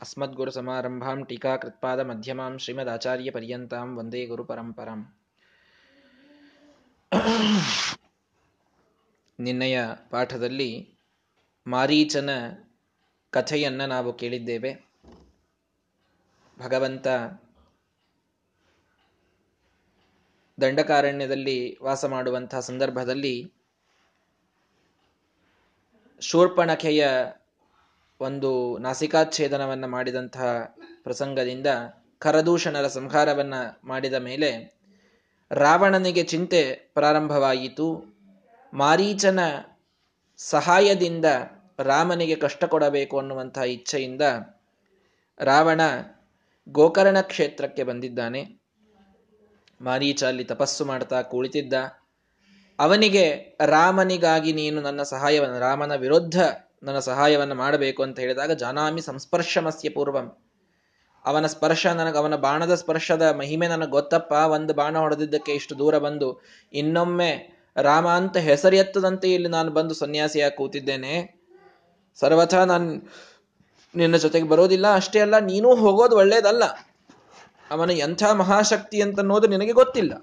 ಅಸ್ಮದ್ಗುರು ಸಮಾರಂಭಾಂ ಟೀಕಾ ಕೃತ್ಪಾದ ಮಧ್ಯಮಾಂ ಶ್ರೀಮದ್ ಆಚಾರ್ಯ ಪರ್ಯಂತಾಂ ವಂದೇ ಗುರು ಪರಂಪರಾಂ ನಿನ್ನೆಯ ಪಾಠದಲ್ಲಿ ಮಾರೀಚನ ಕಥೆಯನ್ನು ನಾವು ಕೇಳಿದ್ದೇವೆ। ಭಗವಂತ ದಂಡಕಾರಣ್ಯದಲ್ಲಿ ವಾಸ ಮಾಡುವಂತಹ ಸಂದರ್ಭದಲ್ಲಿ ಶೂರ್ಪಣಖೆಯ ಒಂದು ನಾಸಿಕಾಚ್ಛೇದನವನ್ನು ಮಾಡಿದಂತಹ ಪ್ರಸಂಗದಿಂದ ಕರದೂಷಣರ ಸಂಹಾರವನ್ನು ಮಾಡಿದ ಮೇಲೆ ರಾವಣನಿಗೆ ಚಿಂತೆ ಪ್ರಾರಂಭವಾಯಿತು. ಮಾರೀಚನ ಸಹಾಯದಿಂದ ರಾಮನಿಗೆ ಕಷ್ಟ ಕೊಡಬೇಕು ಅನ್ನುವಂತಹ ಇಚ್ಛೆಯಿಂದ ರಾವಣ ಗೋಕರ್ಣ ಕ್ಷೇತ್ರಕ್ಕೆ ಬಂದಿದ್ದಾನೆ. ಮಾರೀಚ ಅಲ್ಲಿ ತಪಸ್ಸು ಮಾಡ್ತಾ ಕುಳಿತಿದ್ದ. ಅವನಿಗೆ ರಾಮನಿಗಾಗಿ ನೀನು ನನ್ನ ಸಹಾಯವನ್ನು, ರಾಮನ ವಿರುದ್ಧ ನನ್ನ ಸಹಾಯವನ್ನು ಮಾಡಬೇಕು ಅಂತ ಹೇಳಿದಾಗ ಜಾನಾಮಿ ಸಂಸ್ಪರ್ಶಮಸ್ಯ ಪೂರ್ವಂ. ಅವನ ಸ್ಪರ್ಶ ನನಗೆ, ಅವನ ಬಾಣದ ಸ್ಪರ್ಶದ ಮಹಿಮೆ ನನಗೆ ಗೊತ್ತಪ್ಪ. ಒಂದು ಬಾಣ ಹೊಡೆದಿದ್ದಕ್ಕೆ ಇಷ್ಟು ದೂರ ಬಂದು ಇನ್ನೊಮ್ಮೆ ರಾಮ ಅಂತ ಹೆಸರೆತ್ತದಂತೆ ಇಲ್ಲಿ ನಾನು ಬಂದು ಸನ್ಯಾಸಿಯಾಗಿ ಕೂತಿದ್ದೇನೆ. ಸರ್ವಥಾ ನಾನು, ನಿನ್ನ ಜೊತೆಗೆ ಬರೋದಿಲ್ಲ. ಅಷ್ಟೇ ಅಲ್ಲ, ನೀನೂ ಹೋಗೋದು ಒಳ್ಳೇದಲ್ಲ. ಅವನ ಎಂಥ ಮಹಾಶಕ್ತಿ ಅಂತನ್ನೋದು ನಿನಗೆ ಗೊತ್ತಿಲ್ಲ.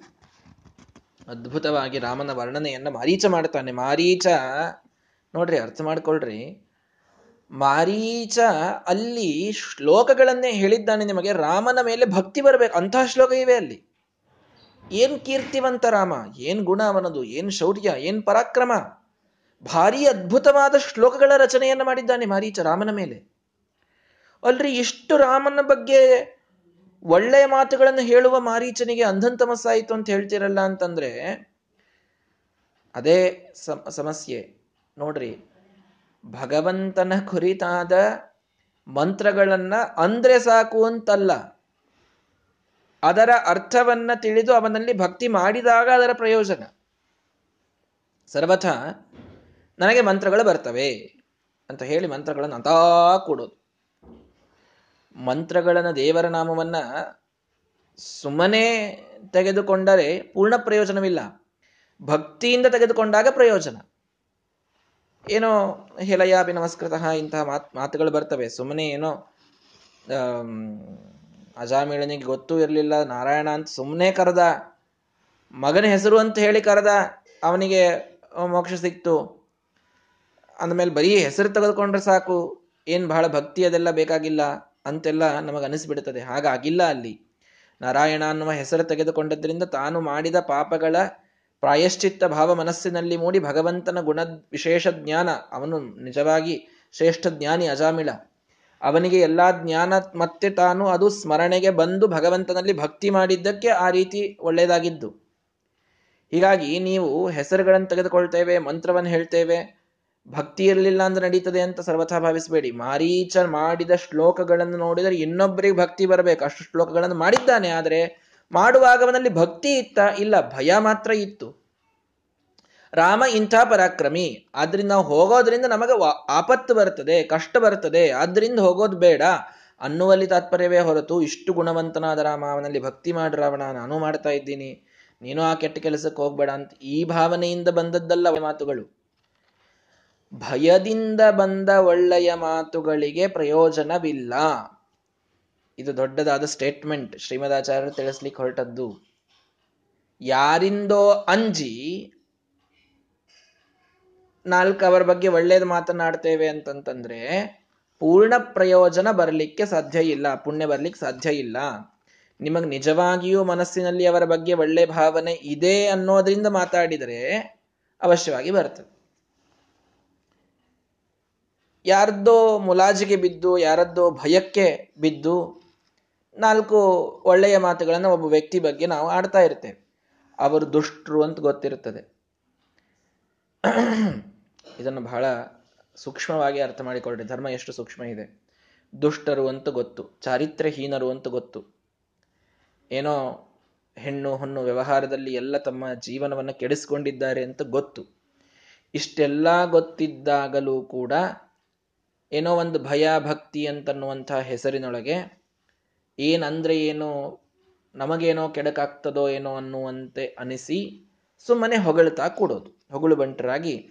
ಅದ್ಭುತವಾಗಿ ರಾಮನ ವರ್ಣನೆಯನ್ನ ಮಾರೀಚ ಮಾಡ್ತಾನೆ. ಮಾರೀಚ ನೋಡ್ರಿ, ಅರ್ಥ ಮಾಡ್ಕೊಳ್ರಿ. ಮಾರೀಚ ಅಲ್ಲಿ ಶ್ಲೋಕಗಳನ್ನೇ ಹೇಳಿದ್ದಾನೆ ನಿಮಗೆ, ರಾಮನ ಮೇಲೆ ಭಕ್ತಿ ಬರಬೇಕು ಅಂತಹ ಶ್ಲೋಕ ಇವೆ ಅಲ್ಲಿ. ಏನ್ ಕೀರ್ತಿವಂತ ರಾಮ, ಏನ್ ಗುಣ ಅವನದು, ಏನ್ ಶೌರ್ಯ, ಏನ್ ಪರಾಕ್ರಮ. ಭಾರಿ ಅದ್ಭುತವಾದ ಶ್ಲೋಕಗಳ ರಚನೆಯನ್ನು ಮಾಡಿದ್ದಾನೆ ಮಾರೀಚ ರಾಮನ ಮೇಲೆ. ಅಲ್ರಿ, ಇಷ್ಟು ರಾಮನ ಬಗ್ಗೆ ಒಳ್ಳೆಯ ಮಾತುಗಳನ್ನು ಹೇಳುವ ಮಾರೀಚನಿಗೆ ಅಂಧನ್ ತಮಸ್ಸಾಯಿತು ಅಂತ ಹೇಳ್ತಿರಲ್ಲ ಅಂತಂದ್ರೆ, ಅದೇ ಸಮಸ್ಯೆ. ನೋಡ್ರಿ, ಭಗವಂತನ ಕುರಿತಾದ ಮಂತ್ರಗಳನ್ನ ಅಂದ್ರೆ ಸಾಕು ಅಂತಲ್ಲ. ಅದರ ಅರ್ಥವನ್ನ ತಿಳಿದು ಅವನಲ್ಲಿ ಭಕ್ತಿ ಮಾಡಿದಾಗ ಅದರ ಪ್ರಯೋಜನ. ಸರ್ವಥ, ನನಗೆ ಮಂತ್ರಗಳು ಬರ್ತವೆ ಅಂತ ಹೇಳಿ ಮಂತ್ರಗಳನ್ನು ಅಂತಾ ಕೊಡೋದು. ಮಂತ್ರಗಳನ್ನ ದೇವರ ನಾಮವನ್ನ ಸುಮ್ಮನೆ ತೆಗೆದುಕೊಂಡರೆ ಪೂರ್ಣ ಪ್ರಯೋಜನವಿಲ್ಲ. ಭಕ್ತಿಯಿಂದ ತೆಗೆದುಕೊಂಡಾಗ ಪ್ರಯೋಜನ. ಏನೋ ಹೆಲಯಾಪಿ ನಮಸ್ಕೃತ ಇಂತಹ ಮಾತು, ಮಾತುಗಳು ಬರ್ತವೆ. ಸುಮ್ಮನೆ ಏನೋ ಅಜಾಮಿಳನಿಗೆ ಗೊತ್ತೂ ಇರಲಿಲ್ಲ, ನಾರಾಯಣ ಅಂತ ಸುಮ್ಮನೆ ಕರೆದ, ಮಗನ ಹೆಸರು ಅಂತ ಹೇಳಿ ಕರೆದ, ಅವನಿಗೆ ಮೋಕ್ಷ ಸಿಕ್ತು. ಅಂದಮೇಲೆ ಬರೀ ಹೆಸರು ತೆಗೆದುಕೊಂಡ್ರೆ ಸಾಕು, ಏನು ಬಹಳ ಭಕ್ತಿ ಅದೆಲ್ಲ ಬೇಕಾಗಿಲ್ಲ ಅಂತೆಲ್ಲ ನಮಗೆ ಅನಿಸ್ಬಿಡ್ತದೆ. ಹಾಗಾಗಿಲ್ಲ ಅಲ್ಲಿ. ನಾರಾಯಣ ಅನ್ನುವ ಹೆಸರು ತೆಗೆದುಕೊಂಡದ್ರಿಂದ ತಾನು ಮಾಡಿದ ಪಾಪಗಳ ಪ್ರಾಯಶ್ಚಿತ್ತ ಭಾವ ಮನಸ್ಸಿನಲ್ಲಿ ಮೂಡಿ ಭಗವಂತನ ಗುಣ ವಿಶೇಷ ಜ್ಞಾನ ಅವನು ನಿಜವಾಗಿ ಶ್ರೇಷ್ಠ ಜ್ಞಾನಿ ಅಜಾಮಿಳ. ಅವನಿಗೆ ಎಲ್ಲಾ ಜ್ಞಾನ ಮತ್ತೆ ತಾನು ಅದು ಸ್ಮರಣೆಗೆ ಬಂದು ಭಗವಂತನಲ್ಲಿ ಭಕ್ತಿ ಮಾಡಿದ್ದಕ್ಕೆ ಆ ರೀತಿ ಒಳ್ಳೆಯದಾಗಿದ್ದು. ಹೀಗಾಗಿ ನೀವು ಹೆಸರುಗಳನ್ನು ತೆಗೆದುಕೊಳ್ತೇವೆ, ಮಂತ್ರವನ್ನು ಹೇಳ್ತೇವೆ, ಭಕ್ತಿ ಇರಲಿಲ್ಲ ಅಂದ್ರೆ ನಡೀತದೆ ಅಂತ ಸರ್ವಥಾ ಭಾವಿಸಬೇಡಿ. ಮಾರೀಚ ಮಾಡಿದ ಶ್ಲೋಕಗಳನ್ನು ನೋಡಿದರೆ ಇನ್ನೊಬ್ಬರಿಗೆ ಭಕ್ತಿ ಬರಬೇಕು. ಅಷ್ಟು ಶ್ಲೋಕಗಳನ್ನು ಮಾಡಿದ್ದಾನೆ, ಆದರೆ ಮಾಡುವಾಗ ಅವನಲ್ಲಿ ಭಕ್ತಿ ಇತ್ತ, ಇಲ್ಲ ಭಯ ಮಾತ್ರ ಇತ್ತು. ರಾಮ ಇಂಥ ಪರಾಕ್ರಮಿ. ಆದ್ರಿಂದ ನಾವು ಹೋಗೋದ್ರಿಂದ ನಮಗೆ ಆಪತ್ತು ಬರ್ತದೆ ಕಷ್ಟ ಬರ್ತದೆ ಆದ್ರಿಂದ ಹೋಗೋದು ಬೇಡ. ಅನ್ನುವಲ್ಲಿ ತಾತ್ಪರ್ಯವೇ ಹೊರತು ಇಷ್ಟು ಗುಣವಂತನಾದ ರಾಮ ಅವನಲ್ಲಿ ಭಕ್ತಿ ಮಾಡಿ ರಾವಣ, ನಾನು ಮಾಡ್ತಾ ಇದ್ದೀನಿ. ನೀನು ಆ ಕೆಟ್ಟ ಕೆಲಸಕ್ಕೆ ಹೋಗ್ಬೇಡ ಅಂತ ಈ ಭಾವನೆಯಿಂದ ಬಂದದ್ದಲ್ಲ ಮಾತುಗಳು. ಭಯದಿಂದ ಬಂದ ಒಳ್ಳೆಯ ಮಾತುಗಳಿಗೆ ಪ್ರಯೋಜನವಿಲ್ಲ. ಇದು ದೊಡ್ಡದಾದ ಸ್ಟೇಟ್ಮೆಂಟ್ ಶ್ರೀಮದಾಚಾರ್ಯರು ತಿಳಿಸ್ಲಿಕ್ಕೆ ಹೊರಟದ್ದು. ಯಾರಿಂದೋ ಅಂಜಿ ನಾಲ್ಕು ಅವರ ಬಗ್ಗೆ ಒಳ್ಳೇದು ಮಾತನಾಡ್ತೇವೆ ಅಂತಂತಂದ್ರೆ, ಪೂರ್ಣ ಪ್ರಯೋಜನ ಬರಲಿಕ್ಕೆ ಸಾಧ್ಯ ಇಲ್ಲ, ಪುಣ್ಯ ಬರ್ಲಿಕ್ಕೆ ಸಾಧ್ಯ ಇಲ್ಲ. ನಿಮಗೆ ನಿಜವಾಗಿಯೂ ಮನಸ್ಸಿನಲ್ಲಿ ಅವರ ಬಗ್ಗೆ ಒಳ್ಳೆ ಭಾವನೆ ಇದೆ ಅನ್ನೋದ್ರಿಂದ ಮಾತಾಡಿದರೆ ಅವಶ್ಯವಾಗಿ ಬರ್ತದೆ. ಯಾರದ್ದೋ ಮುಲಾಜಿಗೆ ಬಿದ್ದು, ಯಾರದ್ದೋ ಭಯಕ್ಕೆ ಬಿದ್ದು ನಾಲ್ಕು ಒಳ್ಳೆಯ ಮಾತುಗಳನ್ನು ಒಬ್ಬ ವ್ಯಕ್ತಿ ಬಗ್ಗೆ ನಾವು ಆಡ್ತಾ ಇರ್ತೇವೆ. ಅವರು ದುಷ್ಟರು ಅಂತ ಗೊತ್ತಿರುತ್ತದೆ. ಇದನ್ನು ಬಹಳ ಸೂಕ್ಷ್ಮವಾಗಿ ಅರ್ಥ ಮಾಡಿಕೊಳ್ಳ್ರಿ ಧರ್ಮ ಎಷ್ಟು ಸೂಕ್ಷ್ಮ ಇದೆ. ದುಷ್ಟರು ಅಂತ ಗೊತ್ತು, ಚಾರಿತ್ರ್ಯಹೀನರು ಅಂತ ಗೊತ್ತು. ಏನೋ ಹೆಣ್ಣು ಹೊಣ್ಣು ವ್ಯವಹಾರದಲ್ಲಿ ಎಲ್ಲ ತಮ್ಮ ಜೀವನವನ್ನು ಕೆಡಿಸ್ಕೊಂಡಿದ್ದಾರೆ ಅಂತ ಗೊತ್ತು. ಇಷ್ಟೆಲ್ಲ ಗೊತ್ತಿದ್ದಾಗಲೂ ಕೂಡ ಏನೋ ಒಂದು ಭಯ ಭಕ್ತಿ ಅಂತನ್ನುವಂಥ ಹೆಸರಿನೊಳಗೆ ಏನಂದ್ರೆ ಏನು, ನಮಗೇನೋ ಕೆಡಕಾಗ್ತದೋ ಏನೋ ಅನ್ನುವಂತೆ ಅನಿಸಿ ಸುಮ್ಮನೆ ಹೊಗಳ್ತಾ ಕೂಡೋದು. ಹೊಗಳು ಬಂಟರಾಗಿ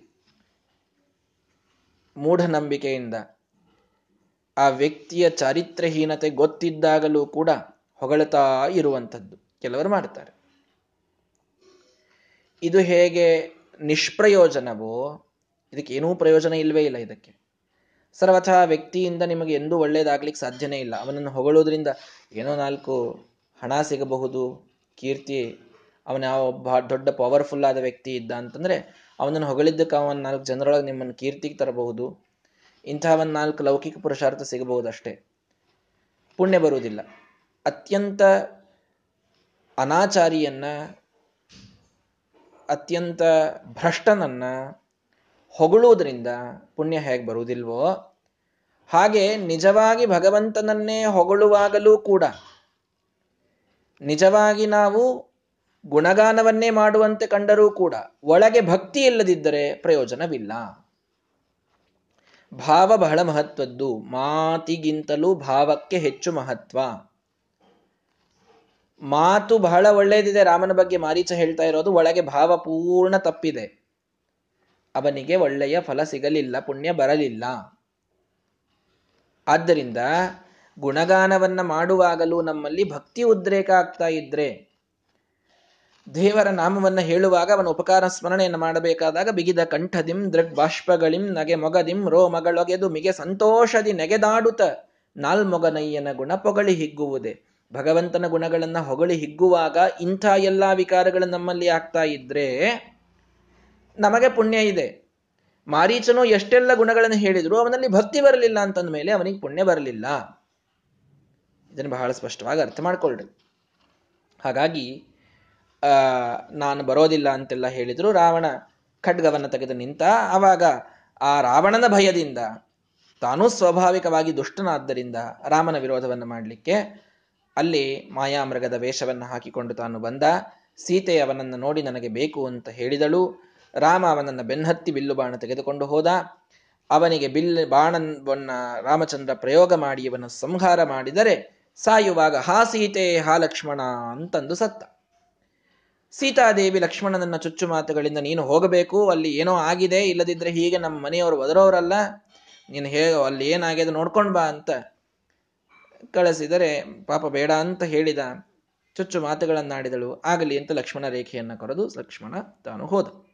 ಮೂಢನಂಬಿಕೆಯಿಂದ ಆ ವ್ಯಕ್ತಿಯ ಚಾರಿತ್ರಹೀನತೆ ಗೊತ್ತಿದ್ದಾಗಲೂ ಕೂಡ ಹೊಗಳ್ತಾ ಇರುವಂಥದ್ದು ಕೆಲವರು ಮಾಡ್ತಾರೆ. ಇದು ಹೇಗೆ ನಿಷ್ಪ್ರಯೋಜನವೋ, ಇದಕ್ಕೆ ಏನೂ ಪ್ರಯೋಜನ ಇಲ್ಲವೇ ಇಲ್ಲ ಇದಕ್ಕೆ. ಸರ್ವಥ ವ್ಯಕ್ತಿಯಿಂದ ನಿಮಗೆ ಎಂದೂ ಒಳ್ಳೇದಾಗ್ಲಿಕ್ಕೆ ಸಾಧ್ಯನೇ ಇಲ್ಲ. ಅವನನ್ನು ಹೊಗಳೋದ್ರಿಂದ ಏನೋ ನಾಲ್ಕು ಹಣ ಸಿಗಬಹುದು, ಕೀರ್ತಿ, ಅವನ ಒಬ್ಬ ದೊಡ್ಡ ಪವರ್ಫುಲ್ ಆದ ವ್ಯಕ್ತಿ ಇದ್ದ ಅಂತಂದ್ರೆ ಅವನನ್ನು ಹೊಗಳಿದ್ದಕ್ಕೆ ಅವನ ನಾಲ್ಕು ಜನರೊಳಗೆ ನಿಮ್ಮನ್ನು ಕೀರ್ತಿಗೆ ತರಬಹುದು. ಇಂತಹ ಒಂದು ನಾಲ್ಕು ಲೌಕಿಕ ಪುರುಷಾರ್ಥ ಸಿಗಬಹುದು ಅಷ್ಟೇ ಪುಣ್ಯ ಬರುವುದಿಲ್ಲ. ಅತ್ಯಂತ ಅನಾಚಾರಿಯನ್ನ, ಅತ್ಯಂತ ಭ್ರಷ್ಟನನ್ನ ಹೊಗಳುವುದರಿಂದ ಪುಣ್ಯ ಹೇಗೆ ಬರುವುದಿಲ್ವೋ, ಹಾಗೆ ನಿಜವಾಗಿ ಭಗವಂತನನ್ನೇ ಹೊಗಳುವಾಗಲೂ ಕೂಡ ನಿಜವಾಗಿ ನಾವು ಗುಣಗಾನವನ್ನೇ ಮಾಡುವಂತೆ ಕಂಡರೂ ಕೂಡ ಒಳಗೆ ಭಕ್ತಿ ಇಲ್ಲದಿದ್ದರೆ ಪ್ರಯೋಜನವಿಲ್ಲ. ಭಾವ ಬಹಳ ಮಹತ್ವದ್ದು, ಮಾತಿಗಿಂತಲೂ ಭಾವಕ್ಕೆ ಹೆಚ್ಚು ಮಹತ್ವ. ಮಾತು ಬಹಳ ಒಳ್ಳೆಯದಿದೆ, ರಾಮನ ಬಗ್ಗೆ ಮಾರೀಚ ಹೇಳ್ತಾ ಇರೋದು, ಒಳಗೆ ಭಾವ ಪೂರ್ಣ ತಪ್ಪಿದೆ. ಅವನಿಗೆ ಒಳ್ಳೆಯ ಫಲ ಸಿಗಲಿಲ್ಲ, ಪುಣ್ಯ ಬರಲಿಲ್ಲ. ಆದ್ದರಿಂದ ಗುಣಗಾನವನ್ನು ಮಾಡುವಾಗಲೂ ನಮ್ಮಲ್ಲಿ ಭಕ್ತಿ ಉದ್ರೇಕ ಆಗ್ತಾ ಇದ್ರೆ, ದೇವರ ನಾಮವನ್ನು ಹೇಳುವಾಗ ಅವನ ಉಪಕಾರ ಸ್ಮರಣೆಯನ್ನು ಮಾಡಬೇಕಾದಾಗ ಬಿಗಿದ ಕಂಠದಿಂ ದೃಗ್ ಬಾಷ್ಪಗಳಿಂ ನಗೆ ಮೊಗದಿಂ ರೋ ಮಗಳೊಗೆದು ಮಿಗೆ ಸಂತೋಷದಿ ನೆಗೆದಾಡುತ ನಾಲ್ಮೊಗನಯ್ಯನ ಗುಣ ಪೊಗಳಿ ಹಿಗ್ಗುವುದೇ. ಭಗವಂತನ ಗುಣಗಳನ್ನು ಹೊಗಳಿ ಹಿಗ್ಗುವಾಗ ಇಂಥ ಎಲ್ಲ ವಿಕಾರಗಳು ನಮ್ಮಲ್ಲಿ ಆಗ್ತಾ ಇದ್ರೆ ನಮಗೆ ಪುಣ್ಯ ಇದೆ. ಮಾರೀಚನು ಎಷ್ಟೆಲ್ಲ ಗುಣಗಳನ್ನು ಹೇಳಿದ್ರು, ಅವನಲ್ಲಿ ಭಕ್ತಿ ಬರಲಿಲ್ಲ ಅಂತಂದ ಮೇಲೆ ಅವನಿಗೆ ಪುಣ್ಯ ಬರಲಿಲ್ಲ. ಇದನ್ನು ಬಹಳ ಸ್ಪಷ್ಟವಾಗಿ ಅರ್ಥ ಮಾಡ್ಕೊಳ್ರಿ. ಹಾಗಾಗಿ ನಾನು ಬರೋದಿಲ್ಲ ಅಂತೆಲ್ಲ ಹೇಳಿದ್ರು, ರಾವಣ ಖಡ್ಗವನ್ನು ತೆಗೆದು ನಿಂತ, ಆವಾಗ ಆ ರಾವಣನ ಭಯದಿಂದ, ತಾನೂ ಸ್ವಾಭಾವಿಕವಾಗಿ ದುಷ್ಟನಾದ್ದರಿಂದ ರಾಮನ ವಿರೋಧವನ್ನು ಮಾಡಲಿಕ್ಕೆ, ಅಲ್ಲಿ ಮಾಯಾಮೃಗದ ವೇಷವನ್ನು ಹಾಕಿಕೊಂಡು ತಾನು ಬಂದ ಸೀತೆ ಅವನನ್ನು ನೋಡಿ ನನಗೆ ಬೇಕು ಅಂತ ಹೇಳಿದಳು. ರಾಮ ಅವನನ್ನು ಬೆನ್ನತ್ತಿ ಬಿಲ್ಲು ಬಾಣ ತೆಗೆದುಕೊಂಡು ಹೋದ. ಅವನಿಗೆ ಬಿಲ್ ಬಾಣವನ್ನ ರಾಮಚಂದ್ರ ಪ್ರಯೋಗ ಮಾಡಿ ಇವನ ಸಂಹಾರ ಮಾಡಿದರೆ ಸಾಯುವಾಗ ಹಾ ಸೀತೆ, ಹಾ ಲಕ್ಷ್ಮಣ ಅಂತಂದು ಸತ್ತ. ಸೀತಾದೇವಿ ಲಕ್ಷ್ಮಣನನ್ನ ಚುಚ್ಚು ಮಾತುಗಳಿಂದ ನೀನು ಹೋಗಬೇಕು, ಅಲ್ಲಿ ಏನೋ ಆಗಿದೆ, ಇಲ್ಲದಿದ್ರೆ ಹೀಗೆ ನಮ್ಮ ಮನೆಯವರು ಒದರೋರಲ್ಲ, ನೀನು ಹೇಗ ಅಲ್ಲಿ ಏನಾಗಿದೆ ನೋಡ್ಕೊಂಡ್ ಬಾ ಅಂತ ಕಳಿಸಿದರೆ ಪಾಪ ಬೇಡ ಅಂತ ಹೇಳಿದ. ಚುಚ್ಚು ಮಾತುಗಳನ್ನಾಡಿದಳು. ಆಗಲಿ ಅಂತ ಲಕ್ಷ್ಮಣ ರೇಖೆಯನ್ನು ಕೊರೆದು ಲಕ್ಷ್ಮಣ ತಾನು ಹೋದ.